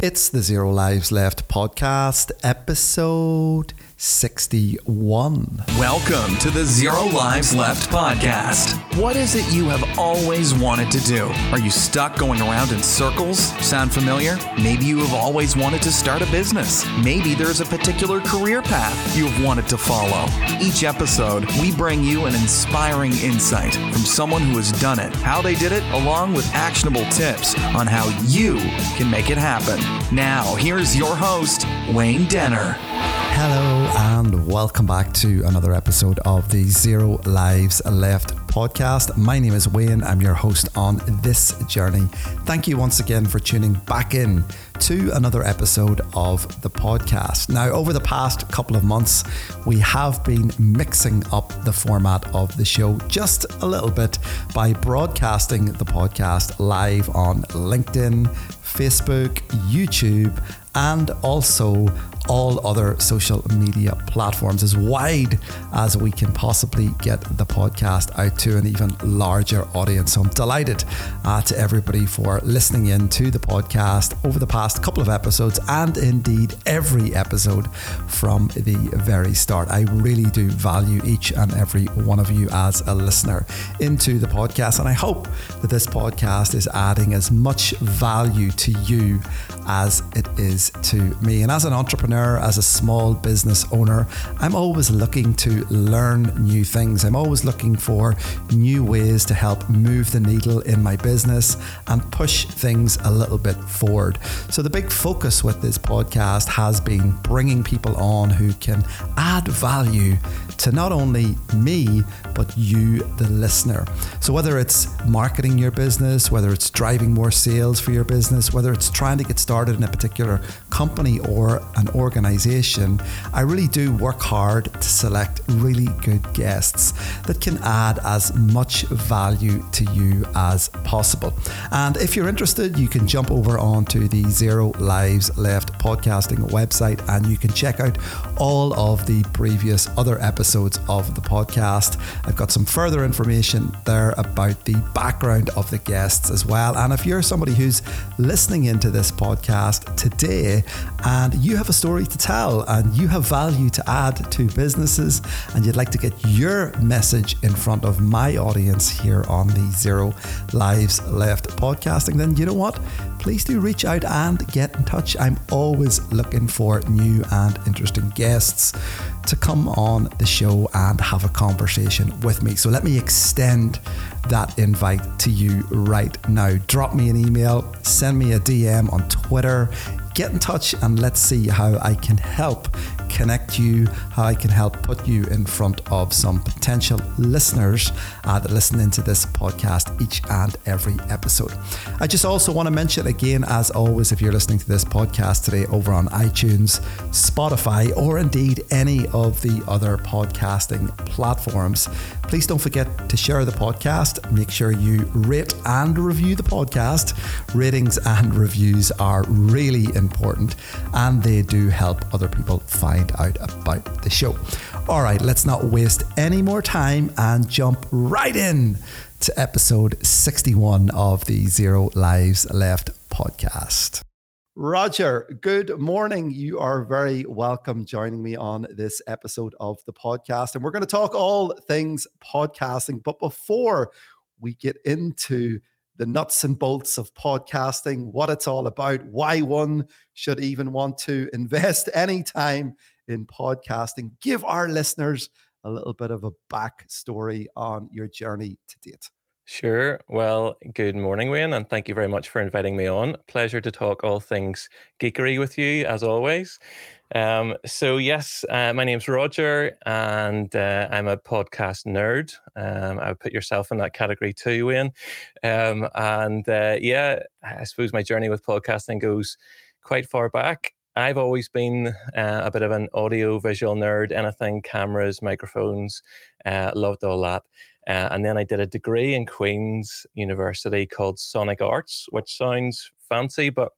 It's the Zero Lives Left podcast, episode 61. Welcome to the Zero Lives Left podcast. What is it you have always wanted to do? Are you stuck going around in circles? Sound familiar? Maybe you have always wanted to start a business. Maybe there's a particular career path you have wanted to follow. Each episode, we bring you an inspiring insight from someone who has done it, how they did it, along with actionable tips on how you can make it happen. Now, here's your host, Wayne Denner. Hello, and welcome back to another episode of the Zero Lives Left podcast. My name is Wayne. I'm your host on this journey. Thank you once again for tuning back in to another episode of the podcast. Now, over the past couple of months, we have been mixing up the format of the show just a little bit by broadcasting the podcast live on LinkedIn, Facebook, YouTube, and also all other social media platforms as wide as we can possibly get the podcast out to an even larger audience. So I'm delighted uh, to everybody for listening in to the podcast over the past couple of episodes and indeed every episode from the very start. I really do value each and every one of you as a listener into the podcast. And I hope that this podcast is adding as much value to you as it is to me. And as an entrepreneur, as a small business owner, I'm always looking to learn new things. I'm always looking for new ways to help move the needle in my business and push things a little bit forward. So, the big focus with this podcast has been bringing people on who can add value to not only me, but you, the listener. So, whether it's marketing your business, whether it's driving more sales for your business, whether it's trying to get started in a particular company or an organization, I really do work hard to select really good guests that can add as much value to you as possible. And if you're interested, you can jump over onto the Zero Lives Left podcasting website and you can check out all of the previous other episodes of the podcast. I've got some further information there about the background of the guests as well. And if you're somebody who's listening into this podcast today and you have a story to tell and you have value to add to businesses and you'd like to get your message in front of my audience here on the Zero Lives Left podcasting, then you know what? Please do reach out and get in touch. I'm always looking for new and interesting guests to come on the show and have a conversation with me. So let me extend that invite to you right now. Drop me an email, send me a DM on Twitter, get in touch and let's see how I can help connect you, how I can help put you in front of some potential listeners uh, that listen into this podcast each and every episode. I just also want to mention again, as always, if you're listening to this podcast today over on iTunes, Spotify, or indeed any of the other podcasting platforms, please don't forget to share the podcast. Make sure you rate and review the podcast. Ratings and reviews are really important and they do help other people find out about the show. All right, let's not waste any more time and jump right in to episode 61 of the Zero Lives Left podcast. Roger, good morning. You are very welcome joining me on this episode of the podcast. And we're going to talk all things podcasting. But before we get into the nuts and bolts of podcasting, what it's all about, why one should even want to invest any time in podcasting, give our listeners a little bit of a backstory on your journey to date. Sure. Well, good morning, Wayne, and thank you very much for inviting me on. Pleasure to talk all things geekery with you, as always. Um, so, yes, uh, my name's Roger, and uh, I'm a podcast nerd. Um, I would put yourself in that category too, Wayne. Um, and uh, yeah, I suppose my journey with podcasting goes quite far back. I've always been uh, a bit of an audio visual nerd, anything cameras, microphones, uh, loved all that. Uh, and then I did a degree in Queen's University called Sonic Arts, which sounds fancy, but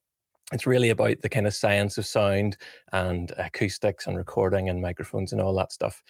it's really about the kind of science of sound and acoustics and recording and microphones and all that stuff.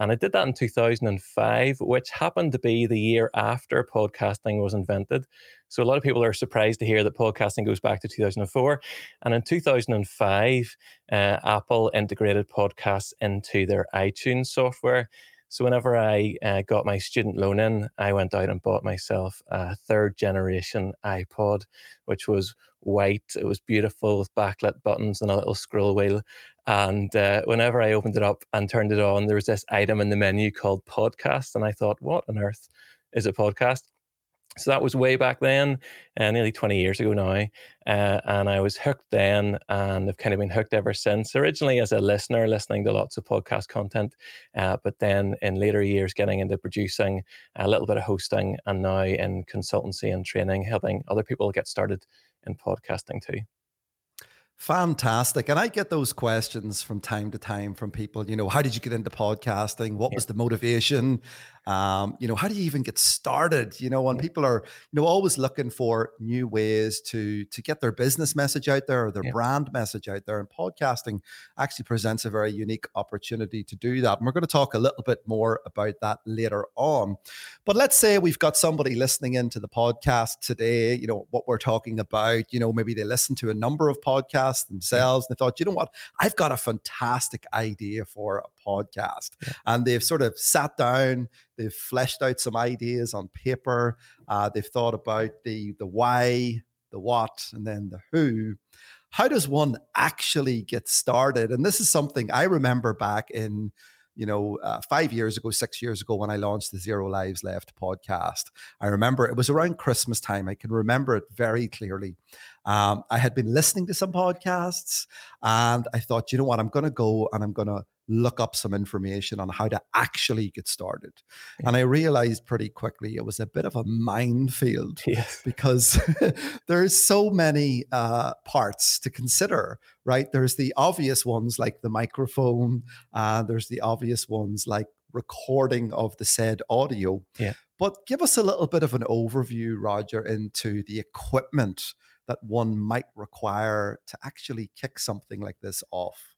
And I did that in 2005, which happened to be the year after podcasting was invented. So a lot of people are surprised to hear that podcasting goes back to 2004. And in 2005, uh, Apple integrated podcasts into their iTunes software. So whenever I uh, got my student loan in, I went out and bought myself a third generation iPod, which was white. It was beautiful with backlit buttons and a little scroll wheel. And uh, whenever I opened it up and turned it on, there was this item in the menu called podcast. And I thought, what on earth is a podcast? So that was way back then, uh, nearly 20 years ago now. Uh, and I was hooked then and I've kind of been hooked ever since. Originally as a listener, listening to lots of podcast content, uh, but then in later years, getting into producing, a little bit of hosting, and now in consultancy and training, helping other people get started in podcasting too. Fantastic. And I get those questions from time to time from people, you know, how did you get into podcasting? What yeah. was the motivation? Um, you know, how do you even get started? You know, when people are, you know, always looking for new ways to to get their business message out there or their yeah. brand message out there. And podcasting actually presents a very unique opportunity to do that. And we're going to talk a little bit more about that later on. But let's say we've got somebody listening into the podcast today, you know, what we're talking about, you know, maybe they listen to a number of podcasts themselves and they thought, you know what, I've got a fantastic idea for a podcast. And they've sort of sat down, They've fleshed out some ideas on paper. Uh, they've thought about the the why, the what, and then the who. How does one actually get started? And this is something I remember back in you know, uh, five years ago, six years ago, when I launched the Zero Lives Left podcast. I remember it was around Christmas time. I can remember it very clearly. Um, I had been listening to some podcasts and I thought, you know what, I'm going to go and I'm going to look up some information on how to actually get started. Yeah. And I realized pretty quickly it was a bit of a minefield yes. because there's so many uh, parts to consider, right? There's the obvious ones like the microphone, uh, there's the obvious ones like recording of the said audio. Yeah. But give us a little bit of an overview, Roger, into the equipment that one might require to actually kick something like this off.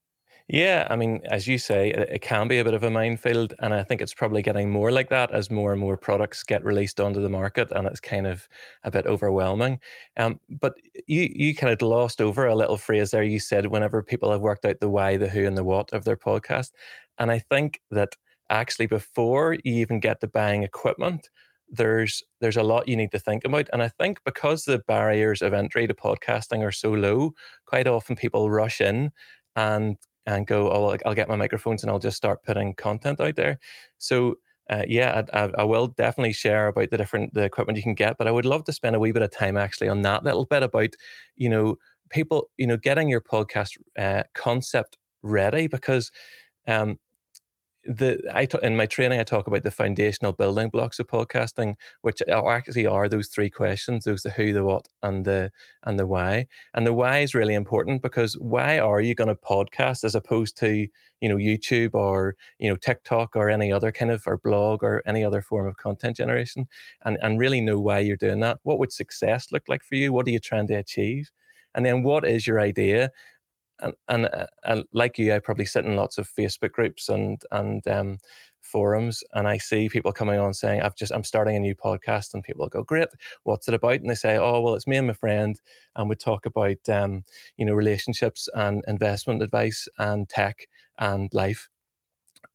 Yeah, I mean, as you say, it, can be a bit of a minefield, and I think it's probably getting more like that as more and more products get released onto the market, and it's kind of a bit overwhelming. Um, but you you kind of glossed over a little phrase there. You said whenever people have worked out the why, the who, and the what of their podcast, and I think that actually before you even get to buying equipment, there's there's a lot you need to think about and i think because the barriers of entry to podcasting are so low quite often people rush in and and go, oh, I'll get my microphones and I'll just start putting content out there. So uh, yeah, I, I, will definitely share about the different the equipment you can get, but I would love to spend a wee bit of time actually on that little bit about you know people you know getting your podcast uh, concept ready because um, the I in my training I talk about the foundational building blocks of podcasting, which are actually are those three questions: those the who, the what, and the and the why. And the why is really important because why are you going to podcast as opposed to you know YouTube or you know TikTok or any other kind of or blog or any other form of content generation, and and really know why you're doing that. What would success look like for you? What are you trying to achieve? And then what is your idea? And and, uh, and like you, I probably sit in lots of Facebook groups and and um, forums, and I see people coming on saying, "I've just I'm starting a new podcast," and people go, "Great, what's it about?" And they say, "Oh, well, it's me and my friend, and we talk about um, you know relationships and investment advice and tech and life."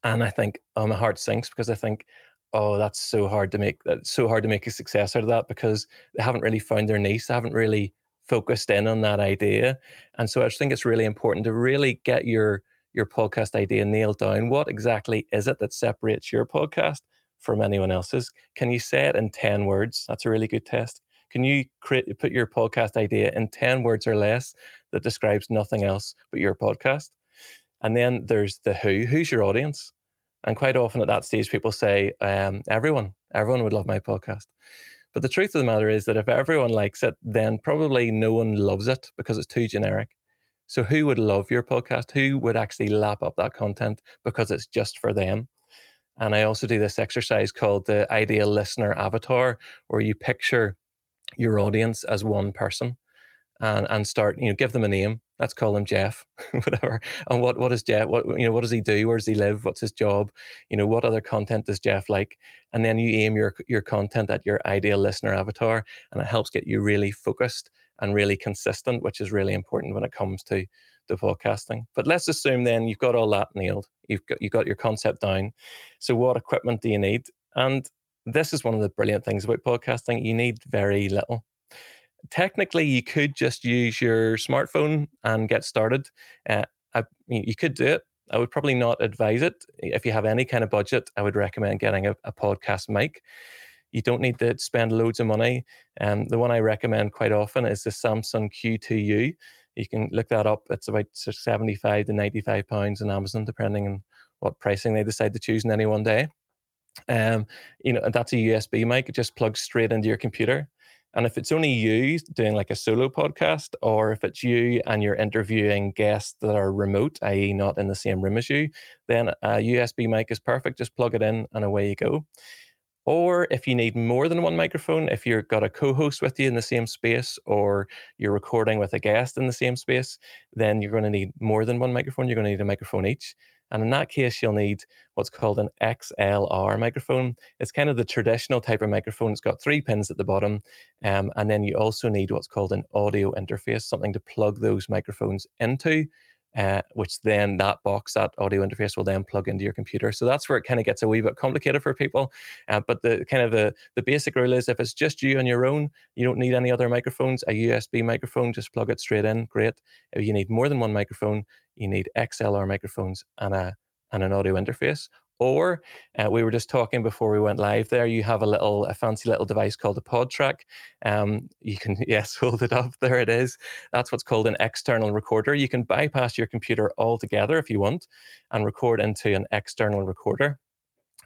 And I think, oh, my heart sinks because I think, oh, that's so hard to make. That's so hard to make a success out of that because they haven't really found their niche. They haven't really focused in on that idea. And so I just think it's really important to really get your your podcast idea nailed down. What exactly is it that separates your podcast from anyone else's? Can you say it in 10 words? That's a really good test. Can you create put your podcast idea in 10 words or less that describes nothing else but your podcast? And then there's the who. Who's your audience? And quite often at that stage, people say, um, everyone, everyone would love my podcast. But the truth of the matter is that if everyone likes it, then probably no one loves it because it's too generic. So who would love your podcast? Who would actually lap up that content because it's just for them? And I also do this exercise called the ideal listener avatar, where you picture your audience as one person. And and start you know give them a name. Let's call him jeff whatever. And what what is jeff what you know what does he do? Where does he live? What's his job? You know what other content does jeff like? And then you aim your your content at your ideal listener avatar and it helps get you really focused and really consistent which is really important when it comes to the podcasting. But let's assume then you've got all that nailed. You've got you've got your concept down. So what equipment do you need? And this is one of the brilliant things about podcasting you need very little technically you could just use your smartphone and get started. Uh, I, you could do it. I would probably not advise it. If you have any kind of budget, I would recommend getting a, a podcast mic. You don't need to spend loads of money. Um, the one I recommend quite often is the Samson Q2U. You can look that up. It's about 75 to 95 pounds on Amazon, depending on what pricing they decide to choose in any one day. Um, you know, that's a USB mic. It just plugs straight into your computer. And if it's only you doing like a solo podcast, or if it's you and you're interviewing guests that are remote, i.e., not in the same room as you, then a USB mic is perfect. Just plug it in and away you go. Or if you need more than one microphone, if you've got a co host with you in the same space, or you're recording with a guest in the same space, then you're going to need more than one microphone. You're going to need a microphone each. And in that case, you'll need what's called an XLR microphone. It's kind of the traditional type of microphone. It's got three pins at the bottom. Um, and then you also need what's called an audio interface, something to plug those microphones into. Uh, which then that box, that audio interface will then plug into your computer. So that's where it kind of gets a wee bit complicated for people. Uh, but the kind of the, the basic rule is if it's just you on your own, you don't need any other microphones. A USB microphone, just plug it straight in. Great. If you need more than one microphone, you need XLR microphones and a and an audio interface. Or uh, we were just talking before we went live. There, you have a little, a fancy little device called a PodTrak. Um, you can, yes, hold it up. There it is. That's what's called an external recorder. You can bypass your computer altogether if you want, and record into an external recorder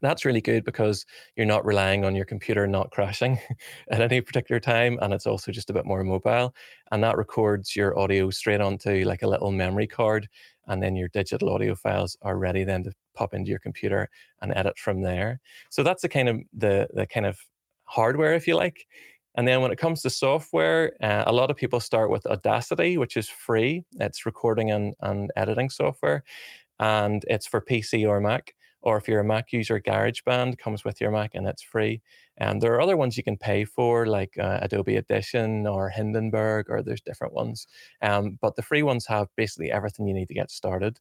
that's really good because you're not relying on your computer not crashing at any particular time and it's also just a bit more mobile and that records your audio straight onto like a little memory card and then your digital audio files are ready then to pop into your computer and edit from there so that's the kind of the the kind of hardware if you like and then when it comes to software uh, a lot of people start with audacity which is free it's recording and, and editing software and it's for pc or mac or if you're a Mac user, GarageBand comes with your Mac and it's free. And there are other ones you can pay for, like uh, Adobe Audition or Hindenburg, or there's different ones. Um, but the free ones have basically everything you need to get started.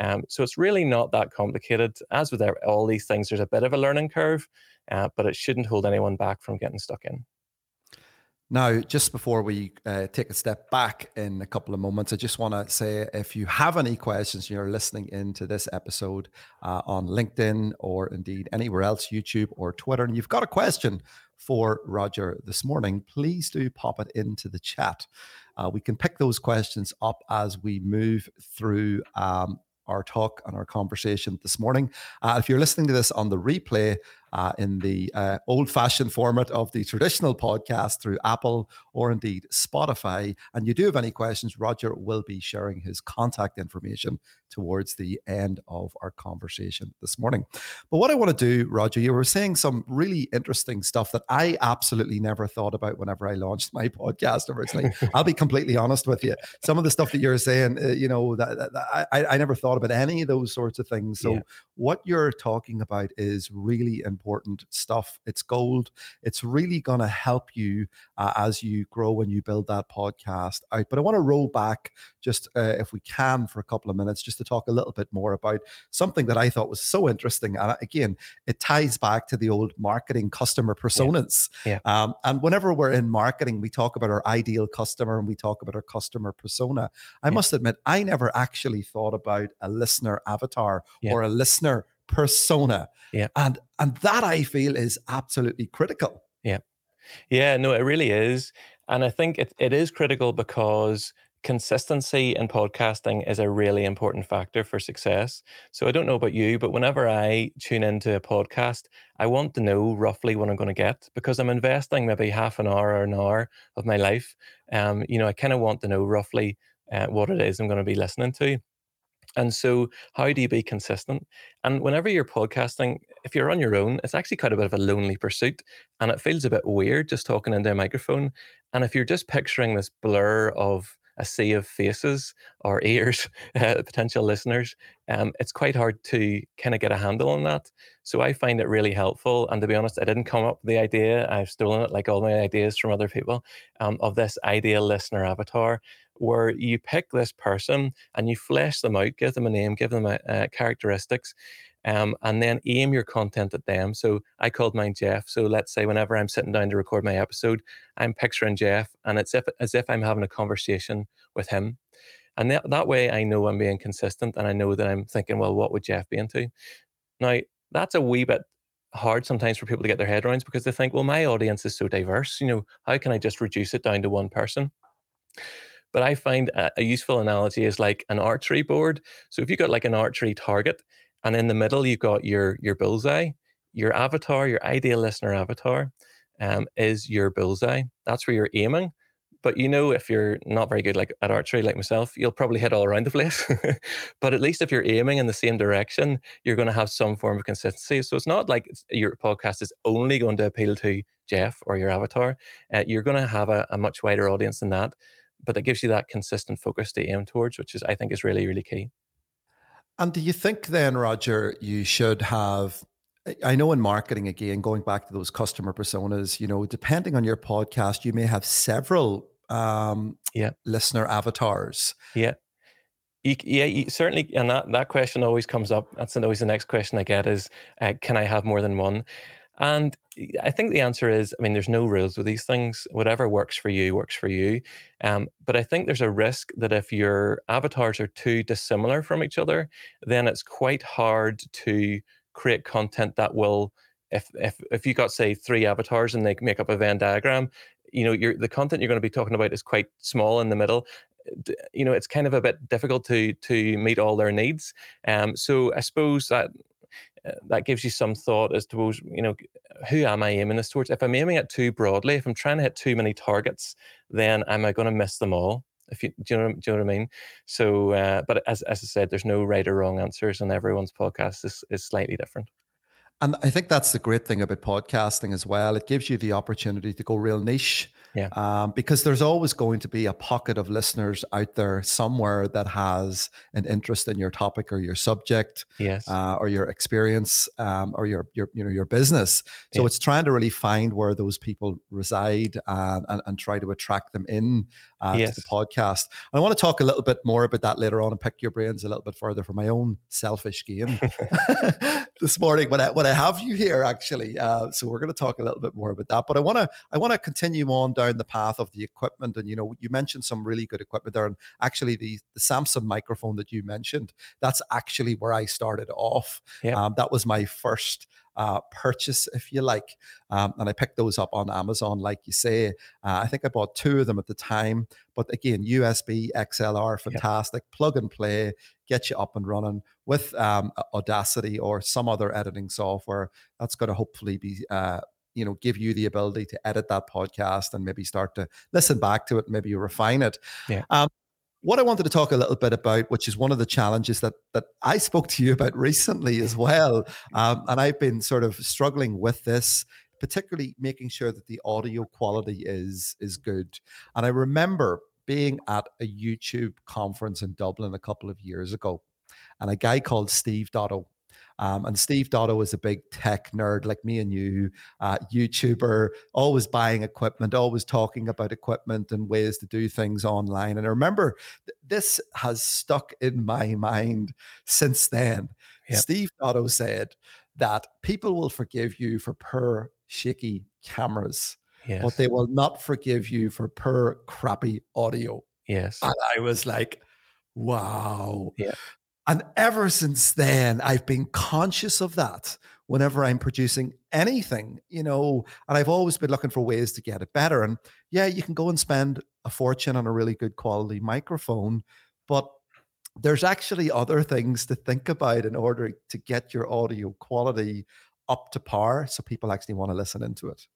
Um, so it's really not that complicated. As with all these things, there's a bit of a learning curve, uh, but it shouldn't hold anyone back from getting stuck in. Now, just before we uh, take a step back in a couple of moments, I just want to say if you have any questions, you're listening into this episode uh, on LinkedIn or indeed anywhere else, YouTube or Twitter, and you've got a question for Roger this morning, please do pop it into the chat. Uh, we can pick those questions up as we move through um, our talk and our conversation this morning. Uh, if you're listening to this on the replay, uh, in the uh, old fashioned format of the traditional podcast through Apple or indeed Spotify. And you do have any questions, Roger will be sharing his contact information towards the end of our conversation this morning. But what I want to do, Roger, you were saying some really interesting stuff that I absolutely never thought about whenever I launched my podcast originally. I'll be completely honest with you. Some of the stuff that you're saying, uh, you know, that, that, that I, I never thought about any of those sorts of things. So, yeah. what you're talking about is really important stuff. It's gold. It's really going to help you uh, as you grow and you build that podcast out. But I want to roll back just, uh, if we can, for a couple of minutes, just to talk a little bit more about something that I thought was so interesting. And again, it ties back to the old marketing customer personas. Yeah. yeah. Um, and whenever we're in marketing, we talk about our ideal customer and we talk about our customer persona. I yeah. must admit, I never actually thought about a listener avatar yeah. or a listener persona. Yeah. And and that I feel is absolutely critical. Yeah. Yeah, no, it really is. And I think it, it is critical because consistency in podcasting is a really important factor for success. So I don't know about you, but whenever I tune into a podcast, I want to know roughly what I'm going to get because I'm investing maybe half an hour or an hour of my life. Um, you know, I kind of want to know roughly uh, what it is I'm going to be listening to. And so, how do you be consistent? And whenever you're podcasting, if you're on your own, it's actually quite a bit of a lonely pursuit. And it feels a bit weird just talking into a microphone. And if you're just picturing this blur of a sea of faces or ears, uh, potential listeners, um, it's quite hard to kind of get a handle on that. So I find it really helpful. And to be honest, I didn't come up with the idea. I've stolen it like all my ideas from other people um, of this ideal listener avatar where you pick this person and you flesh them out, give them a name, give them a, uh, characteristics, um, and then aim your content at them. So I called mine Jeff. So let's say whenever I'm sitting down to record my episode, I'm picturing Jeff, and it's if, as if I'm having a conversation with him. And that, that way I know I'm being consistent and I know that I'm thinking, well, what would Jeff be into? Now, that's a wee bit hard sometimes for people to get their head around because they think, well, my audience is so diverse. You know, how can I just reduce it down to one person? But I find a, a useful analogy is like an archery board. So if you've got like an archery target, and in the middle you've got your your bullseye. Your avatar your ideal listener avatar um, is your bullseye. That's where you're aiming. But you know if you're not very good like at archery like myself you'll probably hit all around the place. But at least if you're aiming in the same direction you're going to have some form of consistency. So it's not like your podcast is only going to appeal to jeff or your avatar. Uh, you're going to have a, a much wider audience than that but it gives you that consistent focus to aim towards which is i think is really really key and do you think then, Roger, you should have? I know in marketing, again, going back to those customer personas, you know, depending on your podcast, you may have several um, yeah. listener avatars. Yeah. You, yeah, you, certainly, and that, that question always comes up. That's always the next question I get is, uh, can I have more than one? And I think the answer is, I mean, there's no rules with these things. Whatever works for you works for you. Um, but I think there's a risk that if your avatars are too dissimilar from each other, then it's quite hard to create content that will. If if if you got say three avatars and they make up a Venn diagram, you know, your the content you're going to be talking about is quite small in the middle you know it's kind of a bit difficult to to meet all their needs um so i suppose that that gives you some thought as to you know who am I aiming this towards? If I'm aiming it too broadly, if I'm trying to hit too many targets, then am I going to miss them all? If you do you know, do you know what I mean? So, uh, but as as I said, there's no right or wrong answers, and everyone's podcast is is slightly different. And I think that's the great thing about podcasting as well. It gives you the opportunity to go real niche yeah. Um, because there's always going to be a pocket of listeners out there somewhere that has an interest in your topic or your subject, yes, uh, or your experience, um, or your your you know your business. So yeah. it's trying to really find where those people reside and, and, and try to attract them in uh, yes. to the podcast. And I want to talk a little bit more about that later on and pick your brains a little bit further for my own selfish gain this morning when I when I have you here actually. Uh, so we're going to talk a little bit more about that. But I want to I want to continue on down the path of the equipment. And you know, you mentioned some really good equipment there, and actually the the Samson microphone that you mentioned, that's actually where I started off. Yep. Um, that was my first uh, purchase, if you like. Um, and I picked those up on Amazon, like you say. Uh, I think I bought two of them at the time. But again, USB XLR, fantastic, yep. plug and play, get you up and running with um, Audacity or some other editing software. That's going to hopefully be. Uh, you know, give you the ability to edit that podcast and maybe start to listen back to it, maybe you refine it. Yeah. Um, what I wanted to talk a little bit about, which is one of the challenges that that I spoke to you about recently as well, um, and I've been sort of struggling with this, particularly making sure that the audio quality is is good. And I remember being at a YouTube conference in Dublin a couple of years ago, and a guy called Steve Dotto um, and Steve Dotto is a big tech nerd like me and you, uh, YouTuber, always buying equipment, always talking about equipment and ways to do things online. And I remember th- this has stuck in my mind since then. Yep. Steve Dotto said that people will forgive you for poor, shaky cameras, yes. but they will not forgive you for poor, crappy audio. Yes. And I was like, wow. Yeah. And ever since then, I've been conscious of that whenever I'm producing anything, you know, and I've always been looking for ways to get it better. And yeah, you can go and spend a fortune on a really good quality microphone, but there's actually other things to think about in order to get your audio quality up to par so people actually want to listen into it.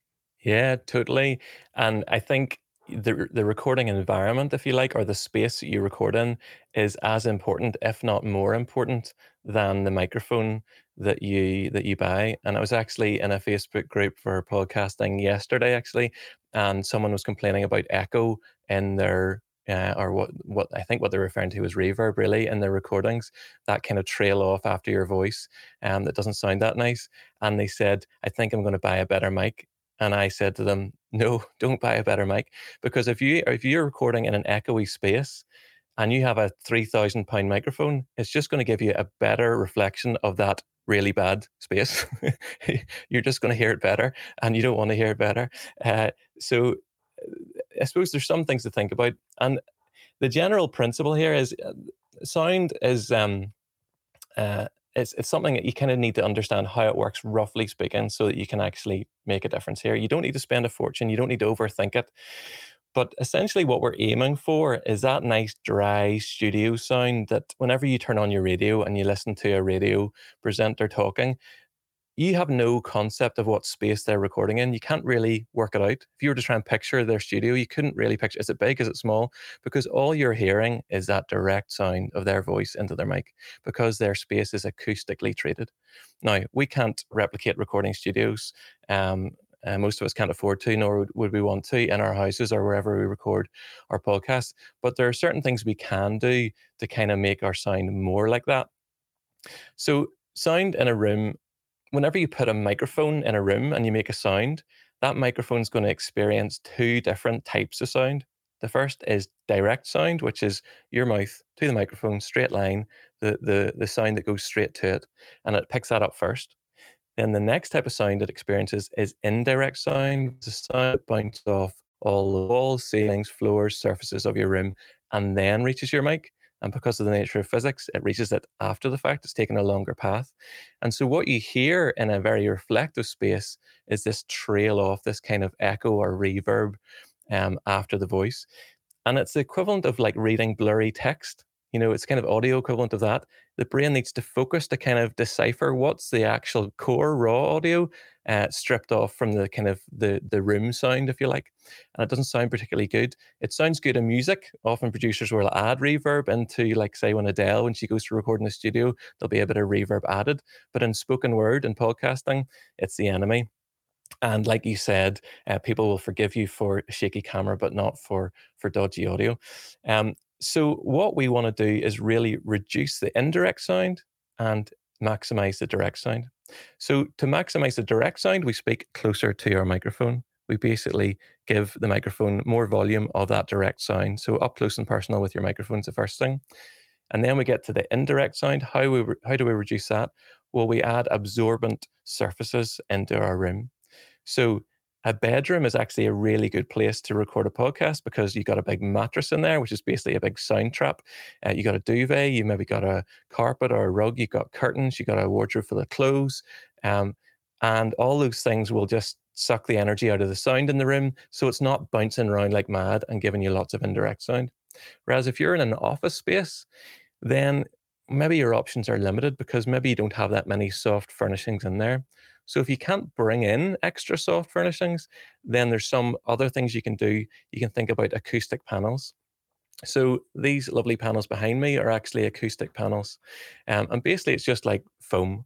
Yeah, totally. And I think the the recording environment, if you like, or the space you record in, is as important, if not more important, than the microphone that you that you buy. And I was actually in a Facebook group for podcasting yesterday, actually, and someone was complaining about echo in their uh, or what what I think what they're referring to is reverb really in their recordings. That kind of trail off after your voice um, that doesn't sound that nice. And they said I think I'm going to buy a better mic. And I said to them no don't buy a better mic because if you if you're recording in an echoey space and you have a 3000 pound microphone it's just going to give you a better reflection of that really bad space. You're just going to hear it better and you don't want to hear it better. Uh, so I suppose there's some things to think about, and the general principle here is uh, sound is um, uh, it's it's something that you kind of need to understand how it works, roughly speaking, so that you can actually make a difference here. You don't need to spend a fortune. You don't need to overthink it. But essentially, what we're aiming for is that nice, dry studio sound that whenever you turn on your radio and you listen to a radio presenter talking, you have no concept of what space they're recording in. You can't really work it out. If you were to try and picture their studio, you couldn't really picture is it big, is it small? Because all you're hearing is that direct sound of their voice into their mic because their space is acoustically treated. Now, we can't replicate recording studios. Um, most of us can't afford to, nor would, would we want to in our houses or wherever we record our podcast. But there are certain things we can do to kind of make our sound more like that. So, sound in a room whenever you put a microphone in a room and you make a sound, that microphone is going to experience two different types of sound. The first is direct sound, which is your mouth to the microphone, straight line, the, the, the sound that goes straight to it, and it picks that up first. Then the next type of sound it experiences is indirect sound, the sound that bounces off all the walls, ceilings, floors, surfaces of your room, and then reaches your mic. And because of the nature of physics, it reaches it after the fact. It's taken a longer path. And so, what you hear in a very reflective space is this trail off, this kind of echo or reverb um, after the voice. And it's the equivalent of like reading blurry text you know it's kind of audio equivalent of that the brain needs to focus to kind of decipher what's the actual core raw audio uh, stripped off from the kind of the the room sound if you like. And it doesn't sound particularly good. It sounds good in music. Often producers will add reverb into like say when adele when she goes to record in the studio there'll be a bit of reverb added. But in spoken word and podcasting it's the enemy. And like you said, uh, people will forgive you for shaky camera, but not for for dodgy audio. Um, so what we want to do is really reduce the indirect sound and maximize the direct sound. So to maximize the direct sound, we speak closer to our microphone. We basically give the microphone more volume of that direct sound. So up close and personal with your microphone is the first thing. And then we get to the indirect sound. How we how do we reduce that? Well, we add absorbent surfaces into our room. So a bedroom is actually a really good place to record a podcast because you've got a big mattress in there, which is basically a big sound trap. Uh, you got a duvet, you maybe got a carpet or a rug, you've got curtains, you got a wardrobe full of clothes, um, and all those things will just suck the energy out of the sound in the room, so it's not bouncing around like mad and giving you lots of indirect sound. Whereas if you're in an office space, then maybe your options are limited because maybe you don't have that many soft furnishings in there. So if you can't bring in extra soft furnishings, then there's some other things you can do. You can think about acoustic panels. So these lovely panels behind me are actually acoustic panels. Um, and basically it's just like foam.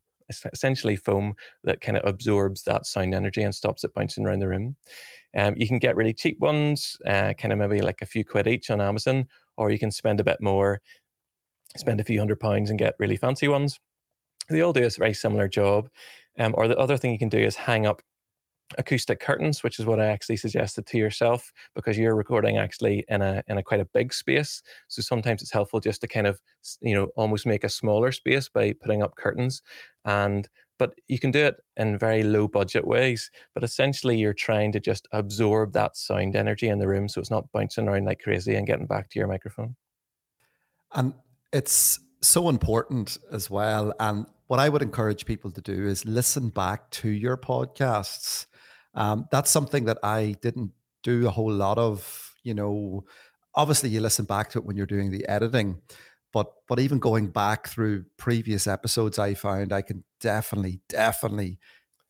Essentially foam that kind of absorbs that sound energy and stops it bouncing around the room. Um, you can get really cheap ones, uh, kind of maybe like a few quid each on Amazon, or you can spend a bit more, spend a few hundred pounds and get really fancy ones. They all do a very similar job. Um, or the other thing you can do is hang up acoustic curtains, which is what I actually suggested to yourself because you're recording actually in a in a quite a big space. So sometimes it's helpful just to kind of you know almost make a smaller space by putting up curtains, and but you can do it in very low budget ways. But essentially, you're trying to just absorb that sound energy in the room, so it's not bouncing around like crazy and getting back to your microphone. And it's so important as well. And what I would encourage people to do is listen back to your podcasts. Um, that's something that I didn't do a whole lot of. You know, obviously you listen back to it when you're doing the editing, but but even going back through previous episodes, I found I can definitely definitely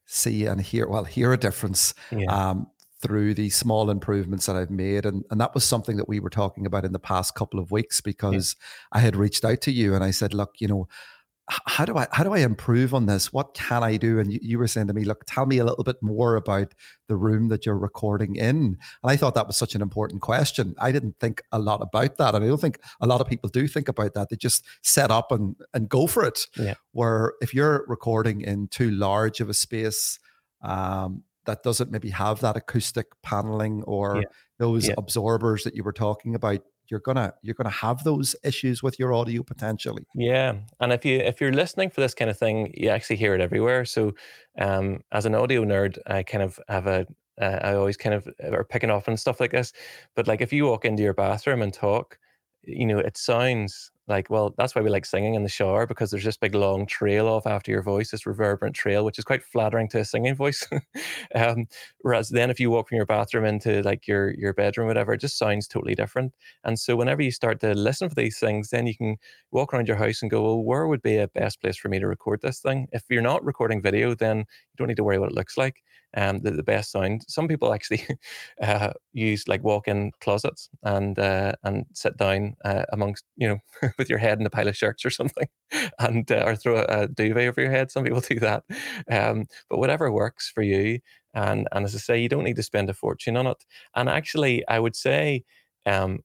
see and hear well hear a difference yeah. um, through the small improvements that I've made. And, and that was something that we were talking about in the past couple of weeks because yeah. I had reached out to you and I said, look, you know, how do I how do I improve on this? What can I do? And you, you, were saying to me, look, tell me a little bit more about the room that you're recording in. And I thought that was such an important question. I didn't think a lot about that, and I don't think a lot of people do think about that. They just set up and and go for it. Yeah. Where if you're recording in too large of a space. Um, that doesn't maybe have that acoustic paneling or yeah. those yeah. absorbers that you were talking about you're gonna you're gonna have those issues with your audio potentially. Yeah and if you if you're listening for this kind of thing you actually hear it everywhere. So um as an audio nerd i kind of have a uh, I always kind of uh, are picking off and stuff like this. But like if you walk into your bathroom and talk you know it sounds like well that's why we like singing in the shower because there's this big long trail off after your voice this reverberant trail which is quite flattering to a singing voice. Um, whereas then if you walk from your bathroom into like your your bedroom whatever it just sounds totally different. And so whenever you start to listen for these things then you can walk around your house and go well where would be a best place for me to record this thing? If you're not recording video then you don't need to worry what it looks like um, the, the best sound. Some people actually uh, use like walk-in closets and uh, and sit down uh, amongst you know with your head in a pile of shirts or something, and uh, or throw a, a, duvet over your head. Some people do that, um, but whatever works for you. And and as I say, you don't need to spend a fortune on it. And actually, I would say um,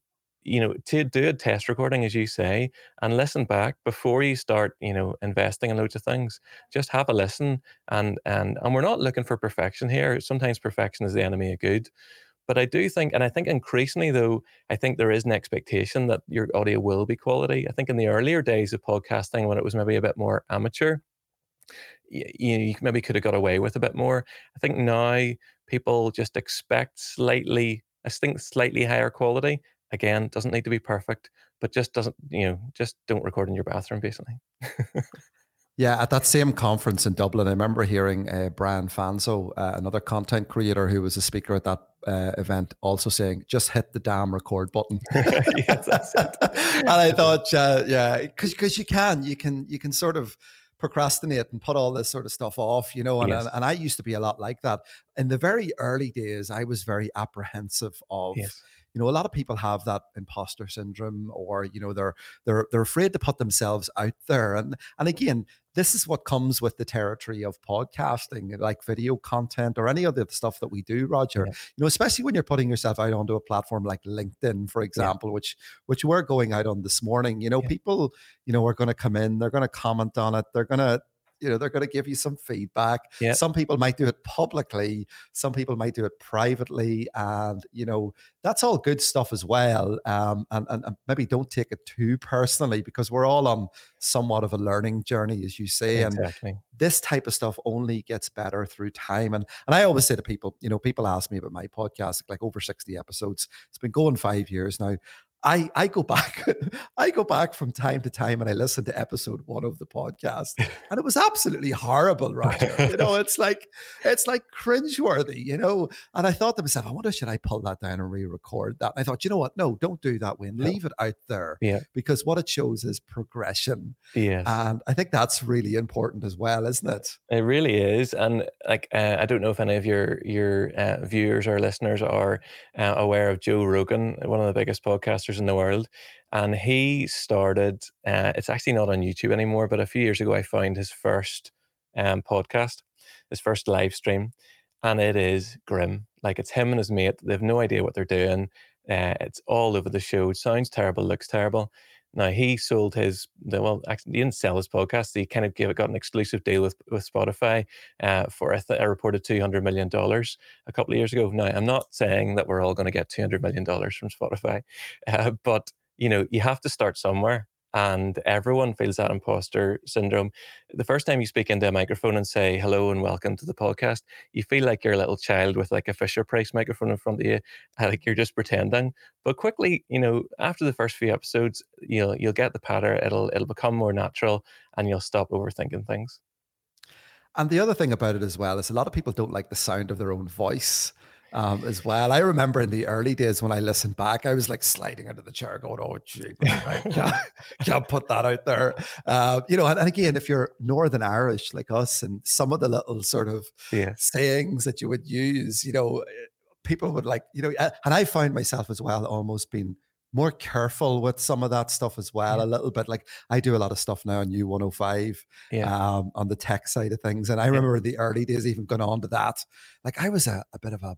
you know to do a test recording as you say and listen back before you start you know investing in loads of things. Just have a listen and and and we're not looking for perfection here. Sometimes perfection is the enemy of good. But i do think and i think increasingly though i think there is an expectation that your audio will be quality. I think in the earlier days of podcasting when it was maybe a bit more amateur you, you maybe could have got away with a bit more. I think now people just expect slightly I think slightly higher quality again doesn't need to be perfect but just doesn't you know just don't record in your bathroom basically yeah at that same conference in dublin i remember hearing uh, brian fanzo uh, another content creator who was a speaker at that uh, event also saying just hit the damn record button yes, and i thought uh, yeah because because you can you can you can sort of procrastinate and put all this sort of stuff off, you know. And, yes. and I used to be a lot like that. In the very early days, I was very apprehensive of yes you know a lot of people have that imposter syndrome or you know they're they're they're afraid to put themselves out there and and again this is what comes with the territory of podcasting like video content or any other stuff that we do roger yeah. you know especially when you're putting yourself out onto a platform like linkedin for example yeah. which which we're going out on this morning you know yeah. people you know are going to come in they're going to comment on it they're going to you know they're going to give you some feedback yeah. some people might do it publicly some people might do it privately and you know that's all good stuff as well um, and, and, and, maybe don't take it too personally because we're all on somewhat of a learning journey as you say exactly. and this type of stuff only gets better through time and and i always say to people you know people ask me about my podcast like over 60 episodes it's been going five years now I I go back, I go back from time to time and I listen to episode one of the podcast, and it was absolutely horrible, Roger. you know, it's like it's like cringeworthy, you know. And I thought to myself, I wonder should I pull that down and re-record that? And I thought, you know what? No, don't do that, Wayne. Leave it out there. Yeah. Because what it shows is progression. Yeah. And I think that's really important as well, isn't it? It really is. And like uh, I don't know if any of your your uh, viewers or listeners are uh, aware of Joe Rogan, one of the biggest podcasters in the world. And he started, uh, it's actually not on YouTube anymore, but a few years ago, I found his first um, podcast, his first live stream, and it is grim. Like it's him and his mate. They have no idea what they're doing. Uh, it's all over the show. It sounds terrible, looks terrible. Now he sold his well, actually he didn't sell his podcast. He kind of gave it got an exclusive deal with with Spotify uh, for a, th- a reported two hundred million dollars a couple of years ago. Now I'm not saying that we're all going to get two hundred million dollars from Spotify, uh, but you know you have to start somewhere and everyone feels that imposter syndrome. The first time you speak into a microphone and say hello and welcome to the podcast, you feel like you're a little child with like a Fisher Price microphone in front of you, like you're just pretending. But quickly, you know, after the first few episodes, you'll you'll get the pattern. It'll it'll become more natural, and you'll stop overthinking things. And the other thing about it as well is a lot of people don't like the sound of their own voice um, as well. I remember in the early days when I listened back, I was like sliding under the chair, going, "Oh, gee, I can't, can't put that out there." Uh, you know, and, and, again, if you're Northern Irish like us, and some of the little sort of yeah. sayings that you would use, you know, people would like, you know, and I find myself as well almost being more careful with some of that stuff as well. Yeah. A little bit like I do a lot of stuff now on U105 yeah. um, on the tech side of things. And I remember the early days even going on to that. Like I was a, a bit of a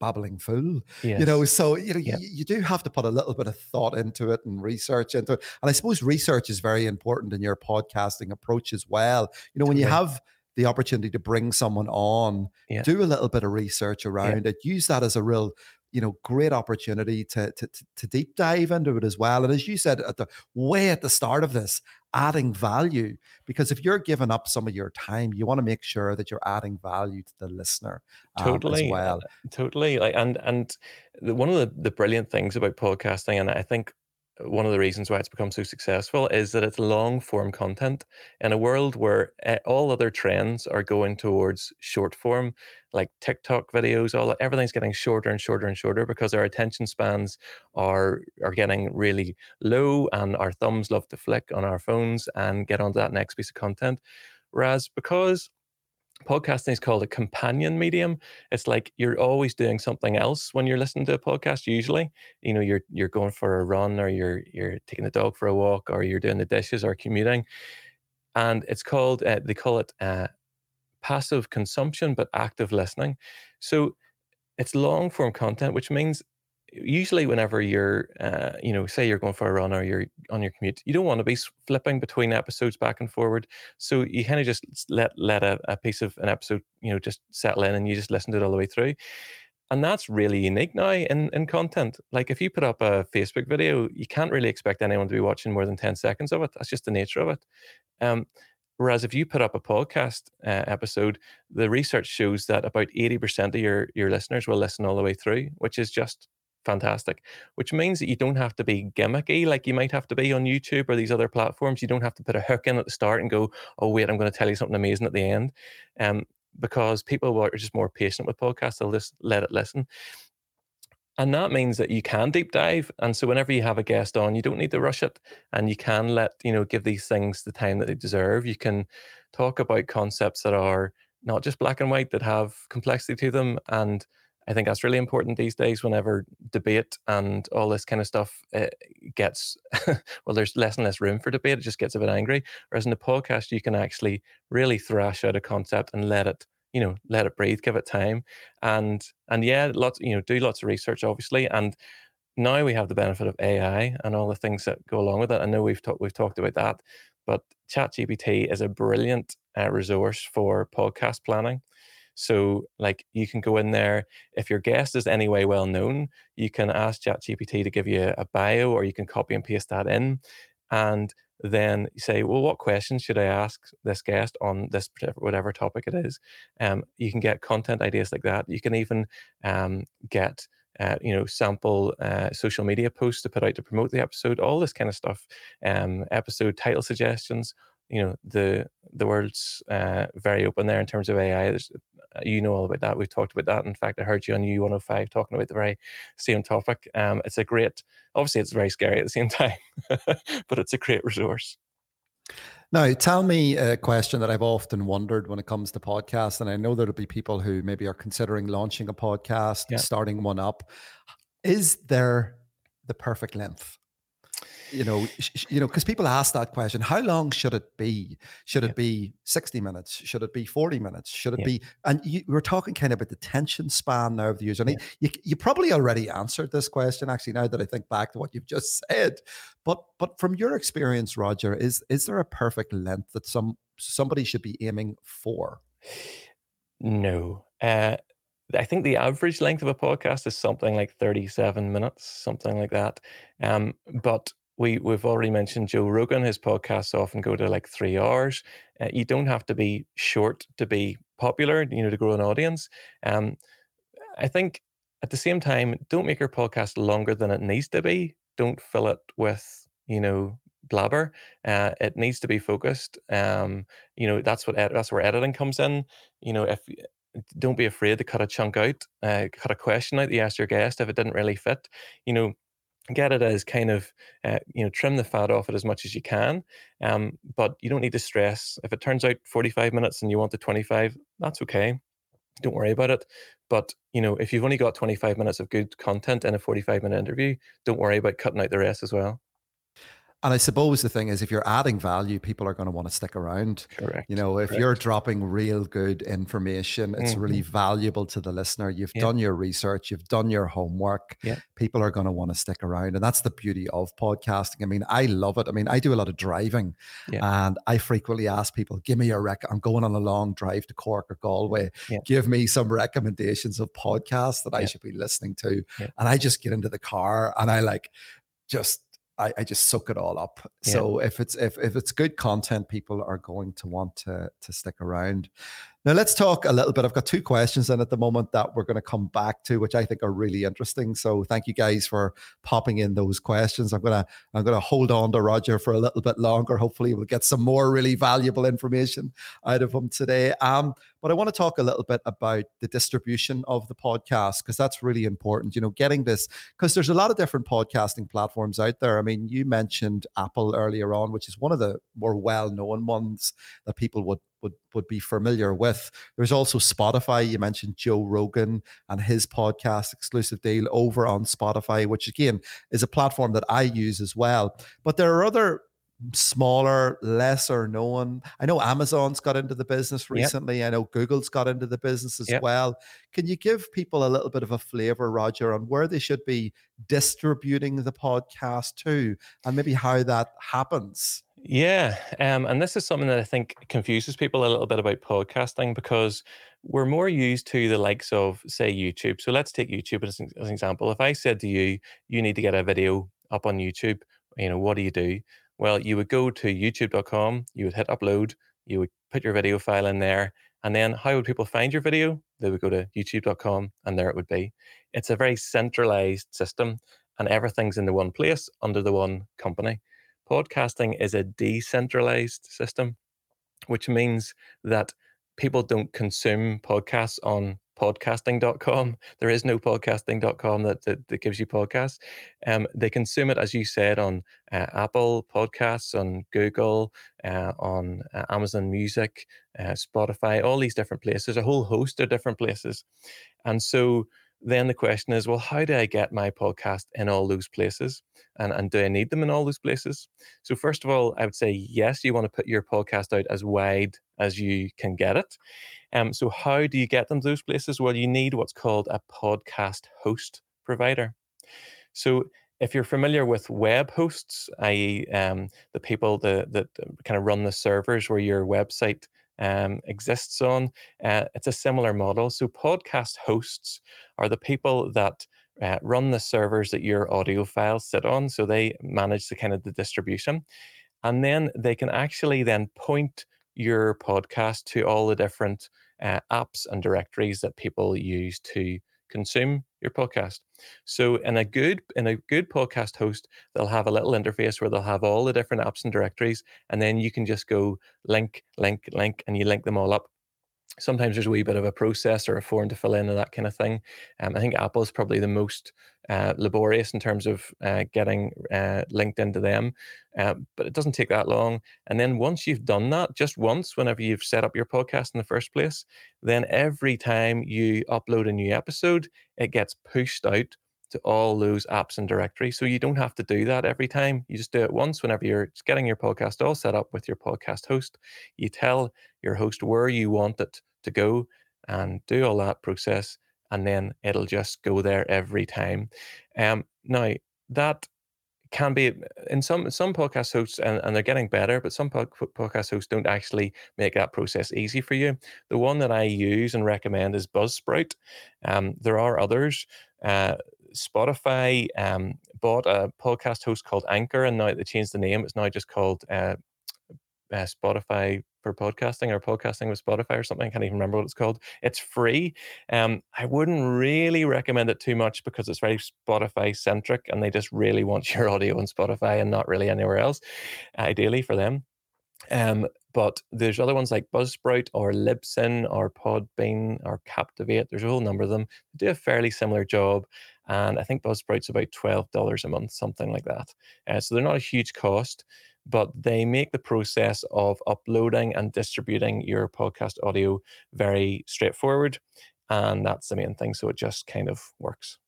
babbling fool yes. you know? So you know you, you, do have to put a little bit of thought into it and research into it. And i suppose research is very important in your podcasting approach as well. You know when you have the opportunity to bring someone on yeah. do a little bit of research around it. Use that as a real you know great opportunity to, to to deep dive into it as well. And as you said at the way at the start of this adding value because if you're giving up some of your time you want to make sure that you're adding value to the listener um, totally as well totally like and and the, one of the, the brilliant things about podcasting and i think one of the reasons why it's become so successful is that it's long form content in a world where eh, all other trends are going towards short form like tiktok videos all that, everything's getting shorter and shorter and shorter because our attention spans are are getting really low and our thumbs love to flick on our phones and get onto that next piece of content. Whereas because podcasting is called a companion medium it's like you're always doing something else when you're listening to a podcast usually. You know you're you're going for a run or you're you're taking the dog for a walk or you're doing the dishes or commuting. And it's called uh, they call it uh, passive consumption but active listening. So it's long form content which means usually whenever you're uh, you know say you're going for a run or you're on your commute you don't want to be flipping between episodes back and forward. So you kind of just let let a, a piece of an episode you know just settle in and you just listen to it all the way through. And that's really unique now in, in content. Like if you put up a facebook video you can't really expect anyone to be watching more than 10 seconds of it. That's just the nature of it. Um, Whereas if you put up a podcast uh, episode, the research shows that about 80% of your, your listeners will listen all the way through, which is just fantastic, which means that you don't have to be gimmicky like you might have to be on YouTube or these other platforms. You don't have to put a hook in at the start and go, oh, wait, I'm going to tell you something amazing at the end. Um, because people are just more patient with podcasts, they'll just let it listen. And that means that you can deep dive. And so whenever you have a guest on, you don't need to rush it. And you can let, you know, give these things the time that they deserve. You can talk about concepts that are not just black and white, that have complexity to them and I think that's really important these days whenever debate and all this kind of stuff uh, gets, well, there's less and less room for debate. It just gets a bit angry. Whereas in the podcast, you can actually really thrash out a concept and let it, you know, let it breathe, give it time. And, and yeah, lots, you know, do lots of research, obviously. And now we have the benefit of AI and all the things that go along with it. I know we've talked, we've talked about that, but ChatGPT is a brilliant uh, resource for podcast planning. So, like, you can go in there. If your guest is anyway well known, you can ask ChatGPT to give you a bio, or you can copy and paste that in, and then say, well, what questions should I ask this guest on this whatever topic it is? Um, you can get content ideas like that. You can even um, get uh, you know, sample uh, social media posts to put out to promote the episode, all this kind of stuff, um, episode title suggestions. You know, the the world's uh, very open there in terms of AI. There's you know all about that. We've talked about that. In fact, I heard you on U105 talking about the very same topic. Um, it's a great, obviously, it's very scary at the same time, but it's a great resource. Now, tell me a question that I've often wondered when it comes to podcasts, and I know there'll be people who maybe are considering launching a podcast, yeah. starting one up. Is there the perfect length? You know, sh- you know, because people ask that question: How long should it be? Should it be sixty minutes? Should it be forty minutes? Should it be? And you, we're talking kind of about the tension span now of the user. And you, you probably already answered this question actually. Now that I think back to what you've just said, but but from your experience, Roger, is is there a perfect length that some somebody should be aiming for? No. Uh, I think the average length of a podcast is something like 37 minutes, something like that. Um, but we we've already mentioned Joe Rogan. His podcasts often go to like three hours. Uh, you don't have to be short to be popular. You know, to grow an audience. Um, I think at the same time, don't make your podcast longer than it needs to be. Don't fill it with you know blabber. Uh, it needs to be focused. Um, you know, that's what ed- that's where editing comes in. You know, if don't be afraid to cut a chunk out, uh, cut a question out that you asked your guest if it didn't really fit. You know, get it as kind of uh, you know trim the fat off it as much as you can um, but you don't need to stress. If it turns out 45 minutes and you want the 25 that's okay. Don't worry about it. But you know, if you've only got 25 minutes of good content in a 45 minute interview, don't worry about cutting out the rest as well. And I suppose the thing is, if you're adding value, people are going to want to stick around. Correct. You know, if Correct. you're dropping real good information, it's mm-hmm. really valuable to the listener. You've yeah. done your research, you've done your homework. Yeah. People are going to want to stick around. And that's the beauty of podcasting. I mean, I love it. I mean, I do a lot of driving yeah. and I frequently ask people, give me a rec. I'm going on a long drive to Cork or Galway. Yeah. Give me some recommendations of podcasts that I should be listening to. And I just get into the car and I like just I, I just soak it all up. Yeah. So if it's if if it's good content, people are going to want to to stick around. Now let's talk a little bit. I've got two questions in at the moment that we're going to come back to, which I think are really interesting. So thank you guys for popping in those questions. I'm gonna I'm gonna hold on to Roger for a little bit longer. Hopefully we'll get some more really valuable information out of him today. Um, but I want to talk a little bit about the distribution of the podcast because that's really important. You know, getting this because there's a lot of different podcasting platforms out there. I mean, you mentioned Apple earlier on, which is one of the more well-known ones that people would would would be familiar with. There's also Spotify. You mentioned Joe Rogan and his podcast exclusive deal over on Spotify, which again is a platform that I use as well. But there are other smaller, lesser known. I know Amazon's got into the business recently. Yep. I know Google's got into the business as yep. well. Can you give people a little bit of a flavor, Roger, on where they should be distributing the podcast to and maybe how that happens? Yeah. Um, and this is something that I think confuses people a little bit about podcasting because we're more used to the likes of, say, YouTube. So let's take YouTube as an, as an example. If I said to you, you need to get a video up on YouTube, you know, what do you do? Well, you would go to youtube.com, you would hit upload, you would put your video file in there, and then how would people find your video? They would go to youtube.com and there it would be. It's a very centralized system and everything's in the one place under the one company. Podcasting is a decentralized system, which means that people don't consume podcasts on podcasting.com. There is no podcasting.com that, that, that gives you podcasts. Um, they consume it, as you said, on uh, Apple Podcasts, on Google, uh, on uh, Amazon Music, uh, Spotify, all these different places, a whole host of different places. And so then the question is, well, how do I get my podcast in all those places? And, and do I need them in all those places? So, first of all, I would say, yes, you want to put your podcast out as wide as you can get it. Um, so, how do you get them to those places? Well, you need what's called a podcast host provider. So, if you're familiar with web hosts, i.e., um, the people that, that kind of run the servers where your website um, exists on. Uh, it's a similar model. So, podcast hosts are the people that uh, run the servers that your audio files sit on. So, they manage the kind of the distribution. And then they can actually then point your podcast to all the different uh, apps and directories that people use to consume your podcast. So in a good in a good podcast host, they'll have a little interface where they'll have all the different apps and directories, and then you can just go link, link, link, and you link them all up sometimes there's a wee bit of a process or a form to fill in and that kind of thing. Um, I think Apple is probably the most uh, laborious in terms of uh, getting uh, linked into them, uh, but it doesn't take that long. And then once you've done that, just once, whenever you've set up your podcast in the first place, then every time you upload a new episode, it gets pushed out to all those apps and directories. So you don't have to do that every time. You just do it once whenever you're getting your podcast all set up with your podcast host. You tell your host where you want it to go and do all that process and then it'll just go there every time. Um, now that can be in some some podcast hosts and, and they're getting better but some podcast hosts don't actually make that process easy for you. The one that i use and recommend is buzzsprout. Um, there are others. Uh, spotify um, bought a podcast host called anchor and now they changed the name. It's now just called uh, uh, spotify for podcasting or podcasting with Spotify or something. I can't even remember what it's called. It's free. Um, I wouldn't really recommend it too much because it's very Spotify centric and they just really want your audio on Spotify and not really anywhere else, ideally for them. Um, but there's other ones like Buzzsprout or Libsyn or Podbean or Captivate. There's a whole number of them. They do a fairly similar job. And I think Buzzsprout's about $12 a month, something like that. Uh, so they're not a huge cost but they make the process of uploading and distributing your podcast audio very straightforward. and that's the main thing. So it just kind of works.